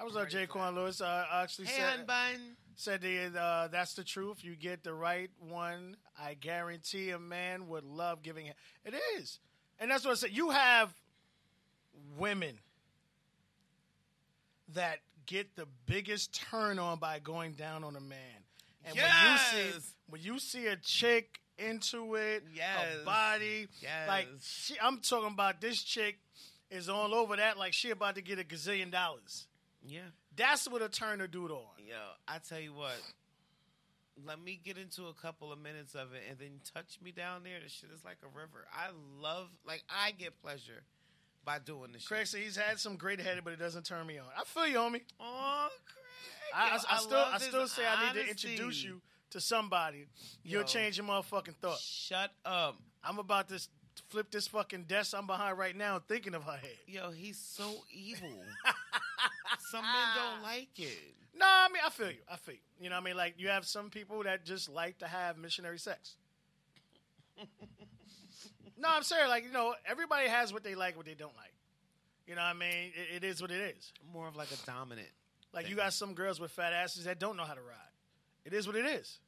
I was like Jay Quan Lewis. Uh, I actually Hey, said Unbun. said the, uh, that's the truth. You get the right one, I guarantee a man would love giving it. It is, and that's what I said. You have women that get the biggest turn on by going down on a man. And when you see when you see a chick into it. Yes. Her body. Yes. Like she, I'm talking about this chick is all over that like she about to get a gazillion dollars. Yeah. That's what a Turner dude on. Yo, I tell you what. Let me get into a couple of minutes of it and then touch me down there. The shit is like a river. I love, like, I get pleasure by doing this Craig shit. said he's had some great headed, but it doesn't turn me on. I feel you, homie. Oh, Craig. I, I, Yo, I still, I still say I need to introduce you to somebody. You'll Yo. change your motherfucking thought. Shut up. I'm about to flip this fucking desk I'm behind right now, thinking of her head. Yo, he's so evil. <laughs> Some men don't like it. No, I mean I feel you. I feel you. You know, what I mean, like you have some people that just like to have missionary sex. <laughs> no, I'm serious. Like you know, everybody has what they like, what they don't like. You know, what I mean, it, it is what it is. More of like a dominant. Like you got some girls with fat asses that don't know how to ride. It is what it is.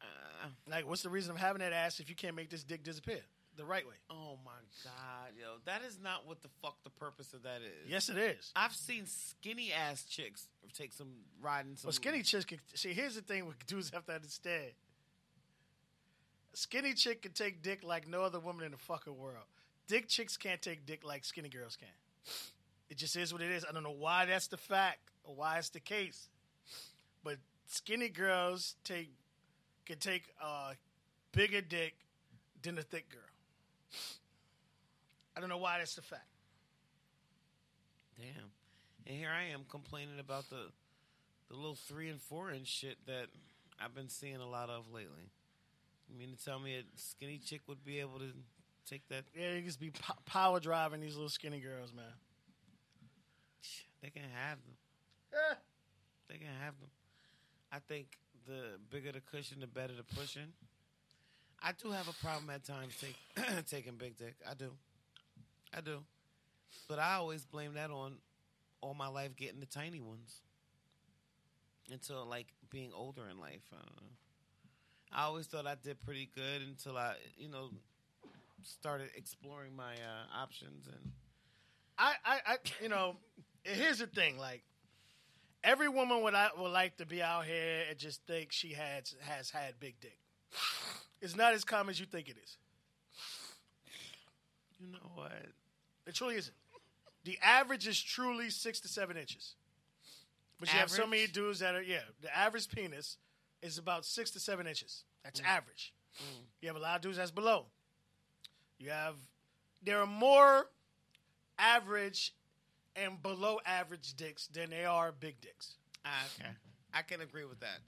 Uh, Like, what's the reason of having that ass if you can't make this dick disappear the right way? oh my god, yo, that is not what the fuck the purpose of that is. Yes, it is. I've seen skinny ass chicks take some riding some. Well, skinny chicks can see. Here's the thing: what dudes have to understand. Skinny chick can take dick like no other woman in the fucking world. Dick chicks can't take dick like skinny girls can. It just is what it is. I don't know why that's the fact or why it's the case, but skinny girls take can take a bigger dick than a thick girl. I don't know why that's the fact. Damn. And here I am complaining about the the little three and four inch shit that I've been seeing a lot of lately. You mean to tell me a skinny chick would be able to take that? Yeah, you just be po- power driving these little skinny girls, man. They can have them. Eh. They can have them. I think the bigger the cushion, the better the pushing. I do have a problem at times take, <clears throat> taking big dick. I do. I do. But I always blame that on all my life getting the tiny ones. Until like being older in life. I don't know. I always thought I did pretty good until I, you know, started exploring my uh, options and I, I, I, you know, here's the thing. Like, every woman would I would like to be out here and just think she has has had big dick. It's not as common as you think it is. you know what? It truly isn't. The average is truly six to seven inches. But you have so many dudes that are yeah. The average penis is about six to seven inches. That's mm. average. Mm. You have a lot of dudes that's below. You have there are more average and below average dicks than there are big dicks. Okay. I can agree with that.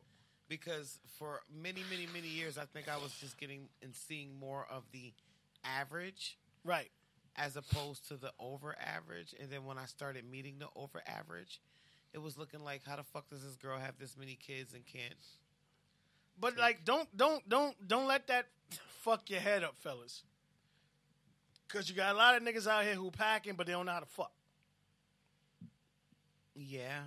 Because for many, many, many years, I think I was just getting and seeing more of the average Right. as opposed to the over average. And then when I started meeting the over average, it was looking like, how the fuck does this girl have this many kids and can't? But like, don't don't don't don't let that <laughs> fuck your head up, fellas. Cause you got a lot of niggas out here who packing, but they don't know how to fuck. Yeah,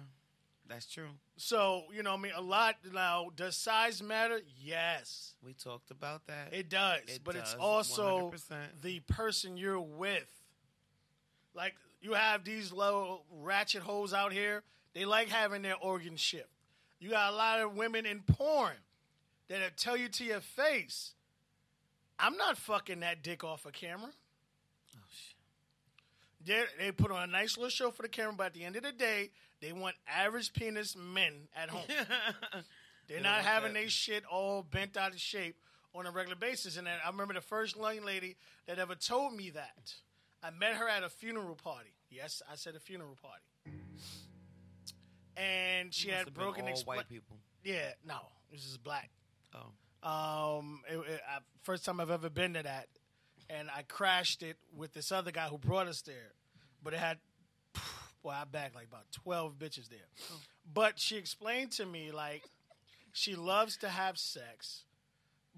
that's true. So you know, I mean, a lot now. Does size matter? Yes, We talked about that. it does. It but it's also 100%. the person you're with. Like you have these low ratchet holes out here. They like having their organs shipped. You got a lot of women in porn that'll tell you to your face, "I'm not fucking that dick off a camera." oh, shit. They they put on a nice little show for the camera, but at the end of the day, they want average penis men at home. <laughs> They're don't not having their shit all bent out of shape on a regular basis. And I remember the first young lady that ever told me that. I met her at a funeral party. Yes, I said a funeral party. And she Must had have been broken all white people. Yeah, no, this is black. Oh, Um, it, it, I, first time I've ever been to that, and I crashed it with this other guy who brought us there, but it had, well, I bagged like about twelve bitches there. But she explained to me like she loves to have sex,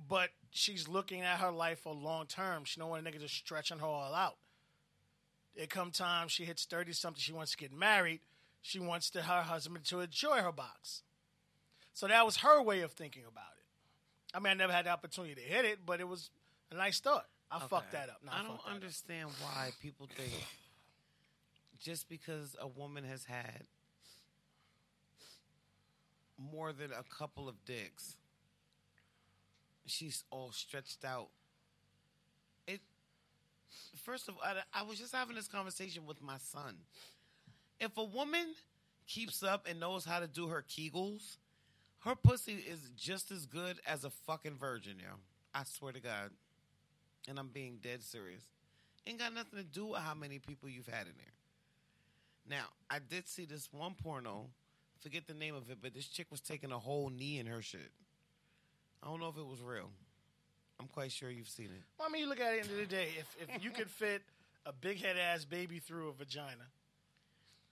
but she's looking at her life for long term. She don't want a nigga just stretching her all out. It come time she hits thirty something, she wants to get married. She wants to, her husband to enjoy her box. So that was her way of thinking about it. I mean, I never had the opportunity to hit it, but it was a nice thought. I fucked that up. No, I fucked don't that up. understand why people think just because a woman has had more than a couple of dicks she's all stretched out. It. First of all, I, I was just having this conversation with my son. If a woman keeps up and knows how to do her Kegels, her pussy is just as good as a fucking virgin, yo. I swear to God. And I'm being dead serious. Ain't got nothing to do with how many people you've had in there. Now, I did see this one porno. Forget the name of it, but this chick was taking a whole knee in her shit. I don't know if it was real. I'm quite sure you've seen it. Well, I mean, you look at it at the end of the day. If if you could fit a big head ass baby through a vagina,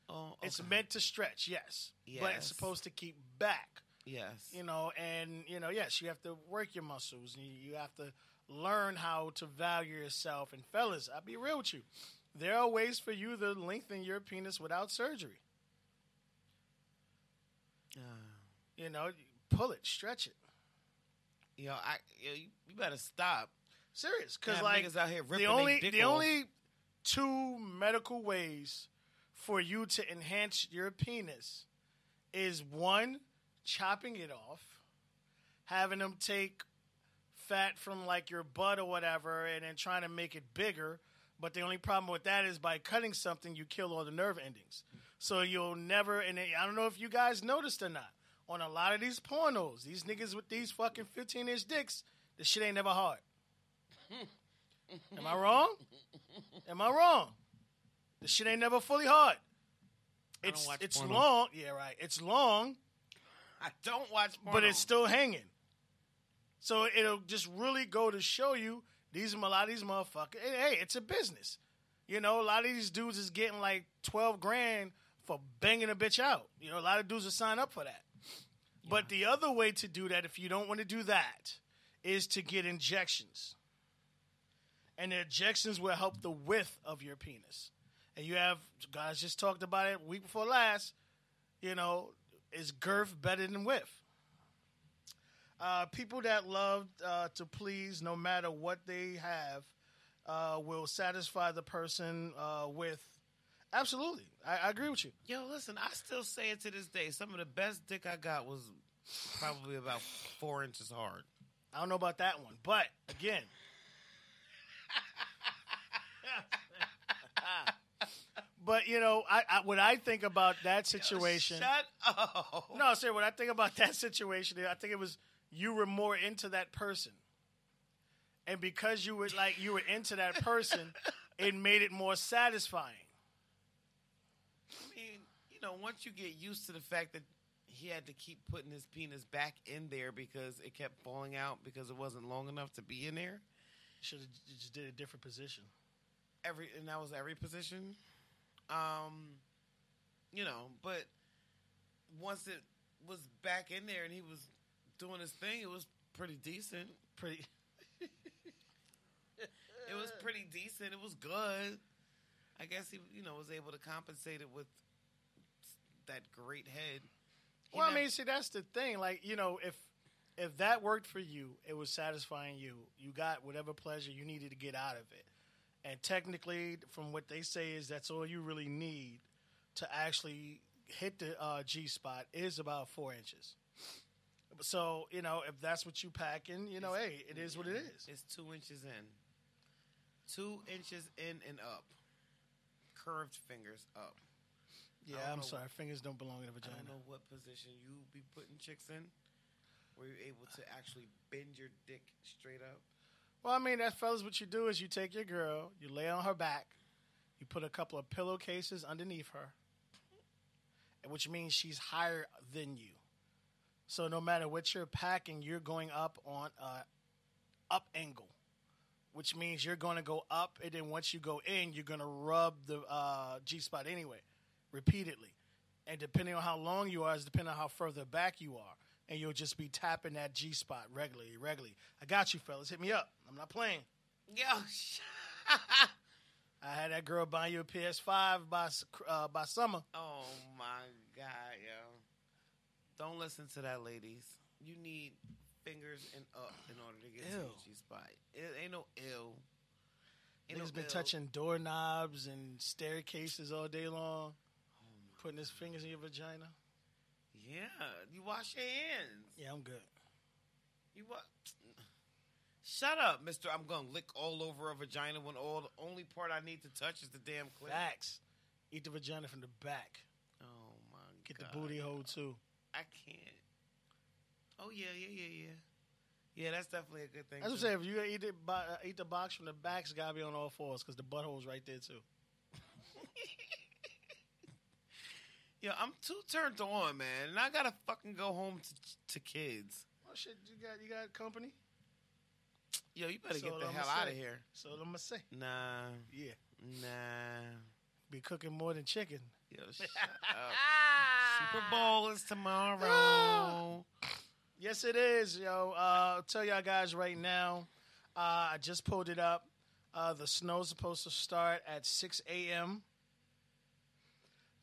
Oh, it's meant to stretch, yes, but it's supposed to keep back. Yes. You know, and you know, yes, you have to work your muscles, and you, you have to learn how to value yourself. And fellas, I'll be real with you. There are ways for you to lengthen your penis without surgery. Uh. You know, pull it, stretch it. You know, I you, you better stop. Serious, because like niggas out here ripping the only the off. only two medical ways for you to enhance your penis is one chopping it off, having them take fat from like your butt or whatever, and then trying to make it bigger. But the only problem with that is by cutting something, you kill all the nerve endings. So you'll never. And I don't know if you guys noticed or not. On a lot of these pornos, these niggas with these fucking 15 inch dicks, the shit ain't never hard. <laughs> Am I wrong? Am I wrong? The shit ain't never fully hard. It's it's porno. long. Yeah, right. It's long, I don't watch porno. but it's still hanging. So it'll just really go to show you these a lot of these motherfuckers. Hey, it's a business. You know, a lot of these dudes is getting like twelve grand for banging a bitch out. You know, a lot of dudes will sign up for that. But the other way to do that, if you don't want to do that, is to get injections. And the injections will help the width of your penis. And you have guys just talked about it week before last. You know, is girth better than width? Uh, people that love uh, to please, no matter what they have, uh, will satisfy the person uh, with. Absolutely, I, I agree with you. Yo, listen, I still say it to this day. Some of the best dick I got was probably about four inches hard. I don't know about that one, but again, <laughs> but you know, I, I when I think about that situation, Shut up. no, sir. When I think about <laughs> that situation, I think it was you were more into that person, and because you were like you were into that person, <laughs> it made it more satisfying. I mean, you know, once you get used to the fact that he had to keep putting his penis back in there because it kept falling out because it wasn't long enough to be in there. Should have just did a different position. Every and that was every position. Um, you know, but once it was back in there and he was doing his thing, it was pretty decent. Pretty. <laughs> It was pretty decent. It was good. I guess he, you know, was able to compensate it with that great head. He Well, I mean, see, that's the thing. Like, you know, if if that worked for you, it was satisfying you. You got whatever pleasure you needed to get out of it. And technically, from what they say, is that's all you really need to actually hit the uh, G spot is about four inches. So, you know, if that's what you packing, you know, hey, it is what it is. It's two inches in. Two inches in and up. Curved fingers up. Yeah, I'm sorry. Fingers don't belong in a vagina. I don't know what position you be putting chicks in, where you're able to actually bend your dick straight up. Well, I mean, that fellas, what you do is you take your girl, you lay on her back, you put a couple of pillowcases underneath her, which means she's higher than you. So no matter what you're packing, you're going up on a up angle, which means you're going to go up, and then once you go in, you're going to rub the uh, G spot anyway, repeatedly. And depending on how long you are, is depending on how further back you are. And you'll just be tapping that G spot regularly, regularly. I got you, fellas. Hit me up. I'm not playing. Yo, <laughs> I had that girl buying you a PS5 by uh, by summer. oh my god, yo! Don't listen to that, ladies. You need fingers and up in order to get to Ew. the G spot. It ain't no ill. Ain't He's no been ill. touching doorknobs and staircases all day long, Oh putting his fingers in your vagina. Yeah, you wash your hands. Yeah, I'm good. You what? Shut up, Mister. I'm gonna lick all over a vagina when all the only part I need to touch is the damn clit. Facts. Eat the vagina from the back. Oh my Get god. the booty hole too. I can't. Oh yeah, yeah, yeah, yeah. Yeah, that's definitely a good thing. That's what. I'm saying. If you eat it, eat the box from the back, it's gotta be on all fours because the butthole's right there too. Yo, I'm too turned on, man, and I gotta fucking go home to to kids. Oh shit, you got you got company. Yo, you better So get the hell say. out of here. So I'm gonna say, Nah, yeah, nah. be cooking more than chicken. Yo. <laughs> Super Bowl is tomorrow. <laughs> Yes, it is, yo. Uh, I'll tell y'all guys right now. Uh, I just pulled it up. Uh, the snow's supposed to start at 6 a.m.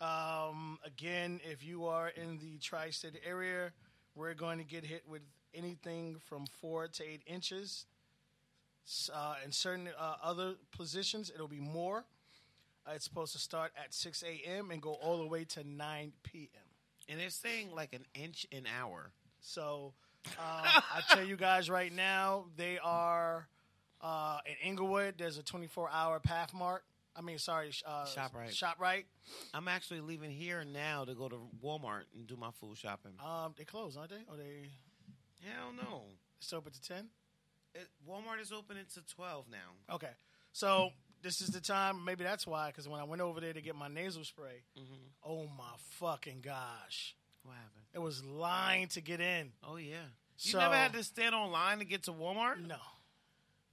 Um, again, if you are in the tri-state area, we're going to get hit with anything from four to eight inches. Uh, in certain uh, other positions, it'll be more. Uh, it's supposed to start at 6 a.m. and go all the way to 9 p.m. And they're saying like an inch an hour. So um, <laughs> I tell you guys right now, they are uh, in Englewood. There's a 24 hour Pathmark. I mean, sorry, uh, ShopRite. ShopRite. I'm actually leaving here now to go to Walmart and do my food shopping. Um, they close, aren't they? Or they Hell no. It's open to 10? It, Walmart is open until 12 now. Okay. So this is the time. Maybe that's why. Because when I went over there to get my nasal spray, oh my fucking gosh, What happened? it was line to get in. Oh yeah. You So- never had to stand online to get to Walmart? No.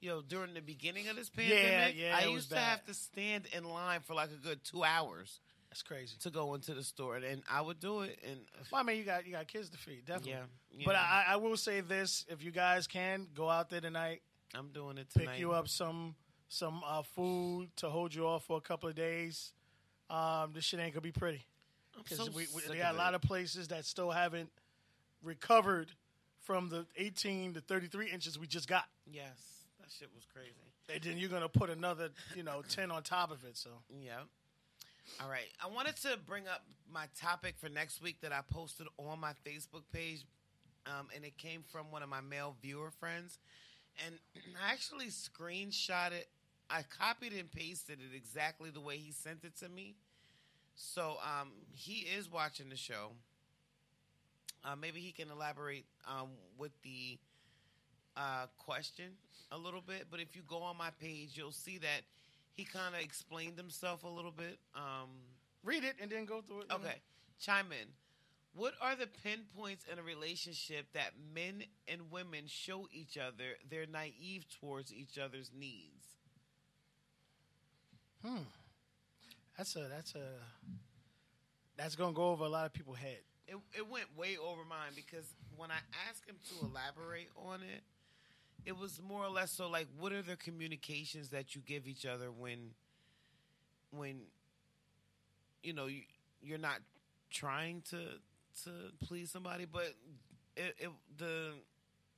Yo, during the beginning of this pandemic, yeah, I used to have to stand in line for like a good two hours That's crazy. to go into the store, and I would do it. And Well, I mean, you got you got kids to feed, definitely. Yeah, yeah. But I, I will say this: if you guys can go out there tonight, I'm doing it pick you up some some uh, food to hold you off for a couple of days. Um, this shit ain't gonna be pretty because so we, we they got a lot of places that still haven't recovered from the 18 to 33 inches we just got. Yes, that shit was crazy. And then you're gonna put another, you know, <coughs> 10 on top of it. So Yeah. All right. I wanted to bring up my topic for next week that I posted on my Facebook page, um, and it came from one of my male viewer friends. And <clears throat> I actually screenshot it. I copied and pasted it exactly the way he sent it to me. So um, he is watching the show. Uh, maybe he can elaborate um, with the uh, question a little bit. But if you go on my page, you'll see that he kind of explained himself a little bit. Um, read it and then go through it. you know. okay, chime in. What are the pinpoints in a relationship that men and women show each other they're naive towards each other's needs? Hmm. That's a that's a that's gonna go over a lot of people's head. It, it went way over mine because when I asked him to elaborate on it, it was more or less so like, what are the communications that you give each other when, when, you know, you, you're not trying to to please somebody, but it, it, the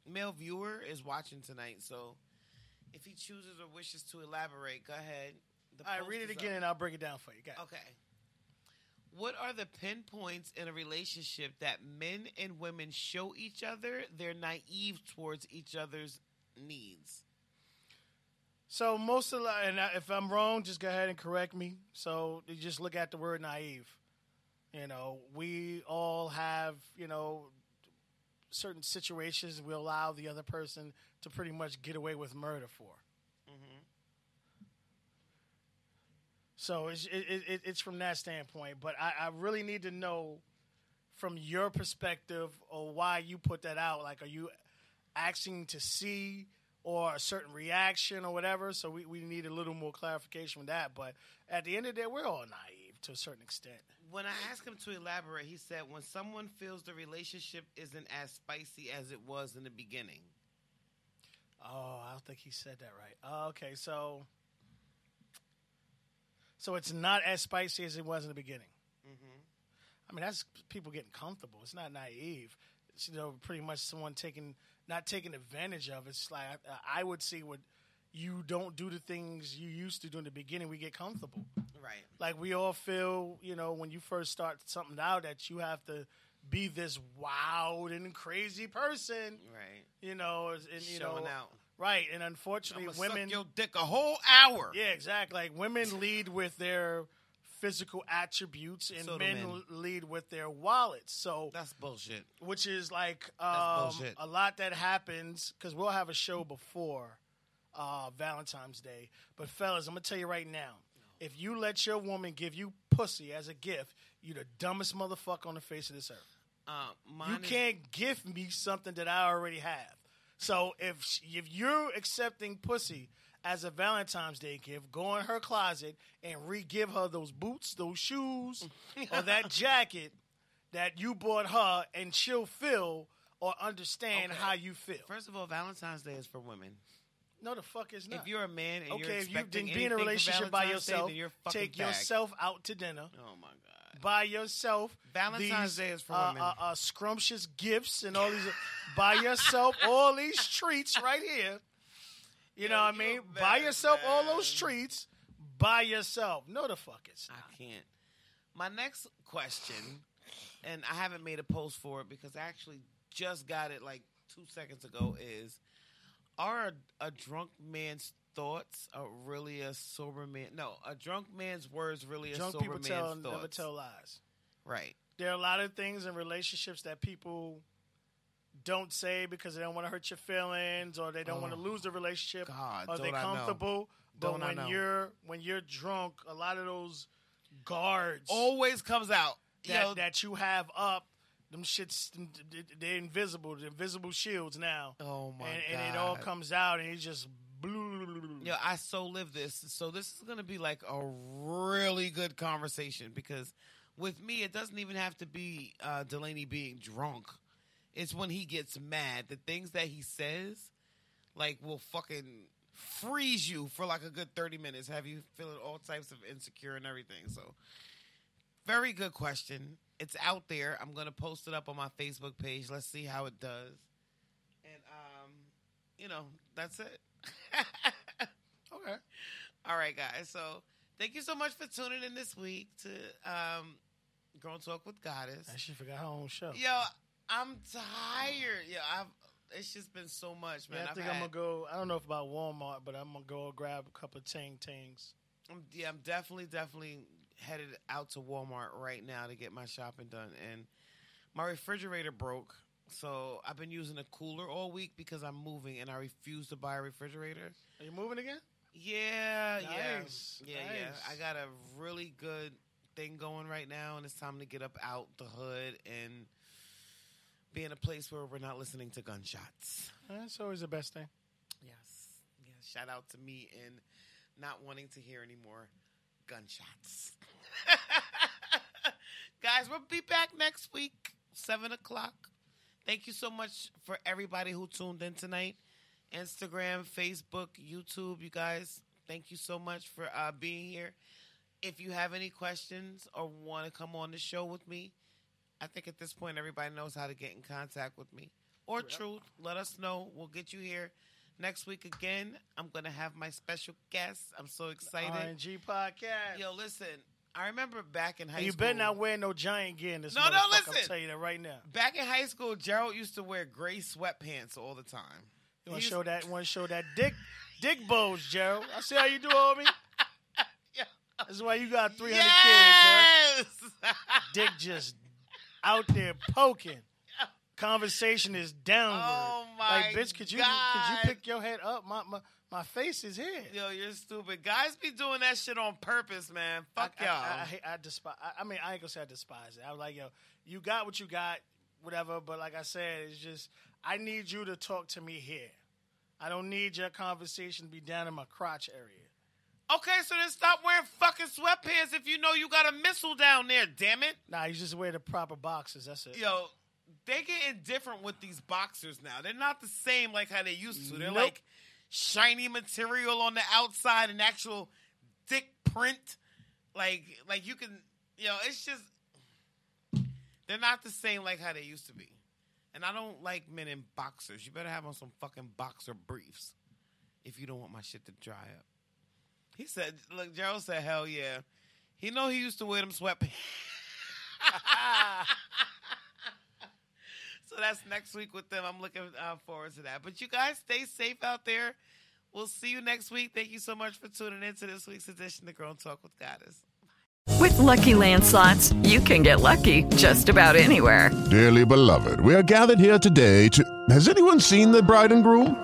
male viewer is watching tonight, so if he chooses or wishes to elaborate, go ahead. The All right, read it is up. again and I'll break it down for you. Got. Okay. What are the pinpoints in a relationship that men and women show each other they're naive towards each other's needs? So most of the, and if I'm wrong, just go ahead and correct me. So you just look at the word naive. You know, we all have you know certain situations we allow the other person to pretty much get away with murder for. Mm-hmm. So it's it, it, it's from that standpoint, but I, I really need to know from your perspective or why you put that out. Like, are you asking to see or a certain reaction or whatever? So we, we need a little more clarification with that. But at the end of the day, we're all naive to a certain extent. When I asked him to elaborate, he said, when someone feels the relationship isn't as spicy as it was in the beginning. Oh, I don't think he said that right. Oh, okay, so so it's not as spicy as it was in the beginning. Mm-hmm. I mean, that's people getting comfortable. It's not naive. It's, you know, pretty much someone taking not taking advantage of. It's like I, I would see what you don't do the things you used to do in the beginning. We get comfortable. Right. Like we all feel, you know, when you first start something out, that you have to be this wild and crazy person Right. you know, and you Showing know, out. right, and unfortunately, women. suck your dick a whole hour. Yeah, exactly. Like women lead with their physical attributes, and So men, men. lead with their wallets. So, That's bullshit. which is like um, a lot that happens because we'll have a show before uh, Valentine's Day. But fellas, I'm gonna tell you right now, if you let your woman give you pussy as a gift, you the dumbest motherfucker on the face of this earth. Uh, You can't give me something that I already have. So if if you're accepting pussy as a Valentine's Day gift, go in her closet and re-give her those boots, those shoes, <laughs> or that jacket that you bought her, and she'll feel or understand Okay. how you feel. First of all, Valentine's Day is for women. No, the fuck is not. If you're a man and you're okay, if you then be in a relationship by Day, yourself, then you're a fucking take bag. yourself out to dinner. Oh my god. buy yourself Valentine's these, Day is for uh, women. Uh, uh, scrumptious gifts and all these. <laughs> buy yourself all these treats right here. You know what I mean? Buy yourself all those treats. By yourself. No, the fuck it's not. I can't. My next question, and I haven't made a post for it because I actually just got it like two seconds ago, is are a, a drunk man's thoughts are really a sober man? No, a drunk man's words really a Drunk sober people man's tell thoughts. never tell lies. Right. There are a lot of things in relationships that people don't say because they don't want to hurt your feelings or they don't want to lose the relationship Oh, God, or they're don't I know. comfortable. But when you're when you're drunk, a lot of those guards Always comes out. that, Yo, that you have up, them shits, they're invisible. They're invisible shields now. Oh, my and, And it all comes out, and it's just blue. Yo, I so live this. So this is gonna be like a really good conversation because with me, it doesn't even have to be uh, Delaney being drunk. It's when he gets mad. The things that he says, like, will fucking freeze you for like a good thirty minutes. Have you feeling all types of insecure and everything? So, very good question. It's out there. I'm gonna post it up on my Facebook page. Let's see how it does. And um, you know, that's it. <laughs> Okay. All right, guys. So thank you so much for tuning in this week to um, Grown Talk with Goddess. I she forgot her own show. Yo, I'm tired. Yeah, I've. It's just been so much, man. Yeah, I I've think had, I'm gonna go. I don't know if about Walmart, but I'm gonna go grab a couple of Tang Tangs. I'm, yeah, I'm definitely, definitely headed out to Walmart right now to get my shopping done. And my refrigerator broke, so I've been using a cooler all week because I'm moving and I refuse to buy a refrigerator. Are you moving again? Yeah, Nice, yeah, yeah, yeah. I got a really good thing going right now, and it's time to get up out the hood and be in a place where we're not listening to gunshots. That's always the best thing. Yes, yes. Shout out to me and not wanting to hear any more gunshots. <laughs> Guys, we'll be back next week, seven o'clock. Thank you so much for everybody who tuned in tonight. Instagram, Facebook, YouTube, you guys. Thank you so much for uh, being here. If you have any questions or want to come on the show with me, I think at this point everybody knows how to get in contact with me. Or truth, let us know. We'll get you here next week again. I'm gonna have my special guest. I'm so excited. RNG podcast. Yo, listen. I remember back in high you school. better not wear no giant gear in this. No, no, listen. I'll tell you that right now. Back in high school, Gerald used to wear gray sweatpants all the time. You want to show that? Want to show that dick, dick bows, Gerald? I see how you do, homie. <laughs> Yeah. That's why you got 300 kids, huh? Yes. Dick just out there poking. Conversation is downward. Oh, Like, my bitch, could you could you pick your head up? My my, my face is here. Yo, you're stupid. Guys be doing that shit on purpose, man. Fuck I, y'all. I, I, I despise. I, I mean, I ain't gonna say I despise it. I was like, yo, you got what you got, whatever. But like I said, it's just I need you to talk to me here. I don't need your conversation to be down in my crotch area. Okay, so then stop wearing fucking sweatpants if you know you got a missile down there. Damn it. Nah, you just wear the proper boxes. That's it. Yo, they getting different with these boxers now. They're not the same like how they used to. They're Nope. like shiny material on the outside and actual thick print. Like like you can yo, it's just they're not the same like how they used to be. And I don't like men in boxers. You better have on some fucking boxer briefs if you don't want my shit to dry up. He said, look, Gerald said, hell yeah. He know he used to wear them sweatpants. <laughs> So that's next week with them. I'm looking uh, forward to that. But you guys stay safe out there. We'll see you next week. Thank you so much for tuning in to this week's edition of Girl Talk with Goddess. With Lucky Land slots, you can get lucky just about anywhere. Dearly beloved, we are gathered here today to. Has anyone seen the bride and groom?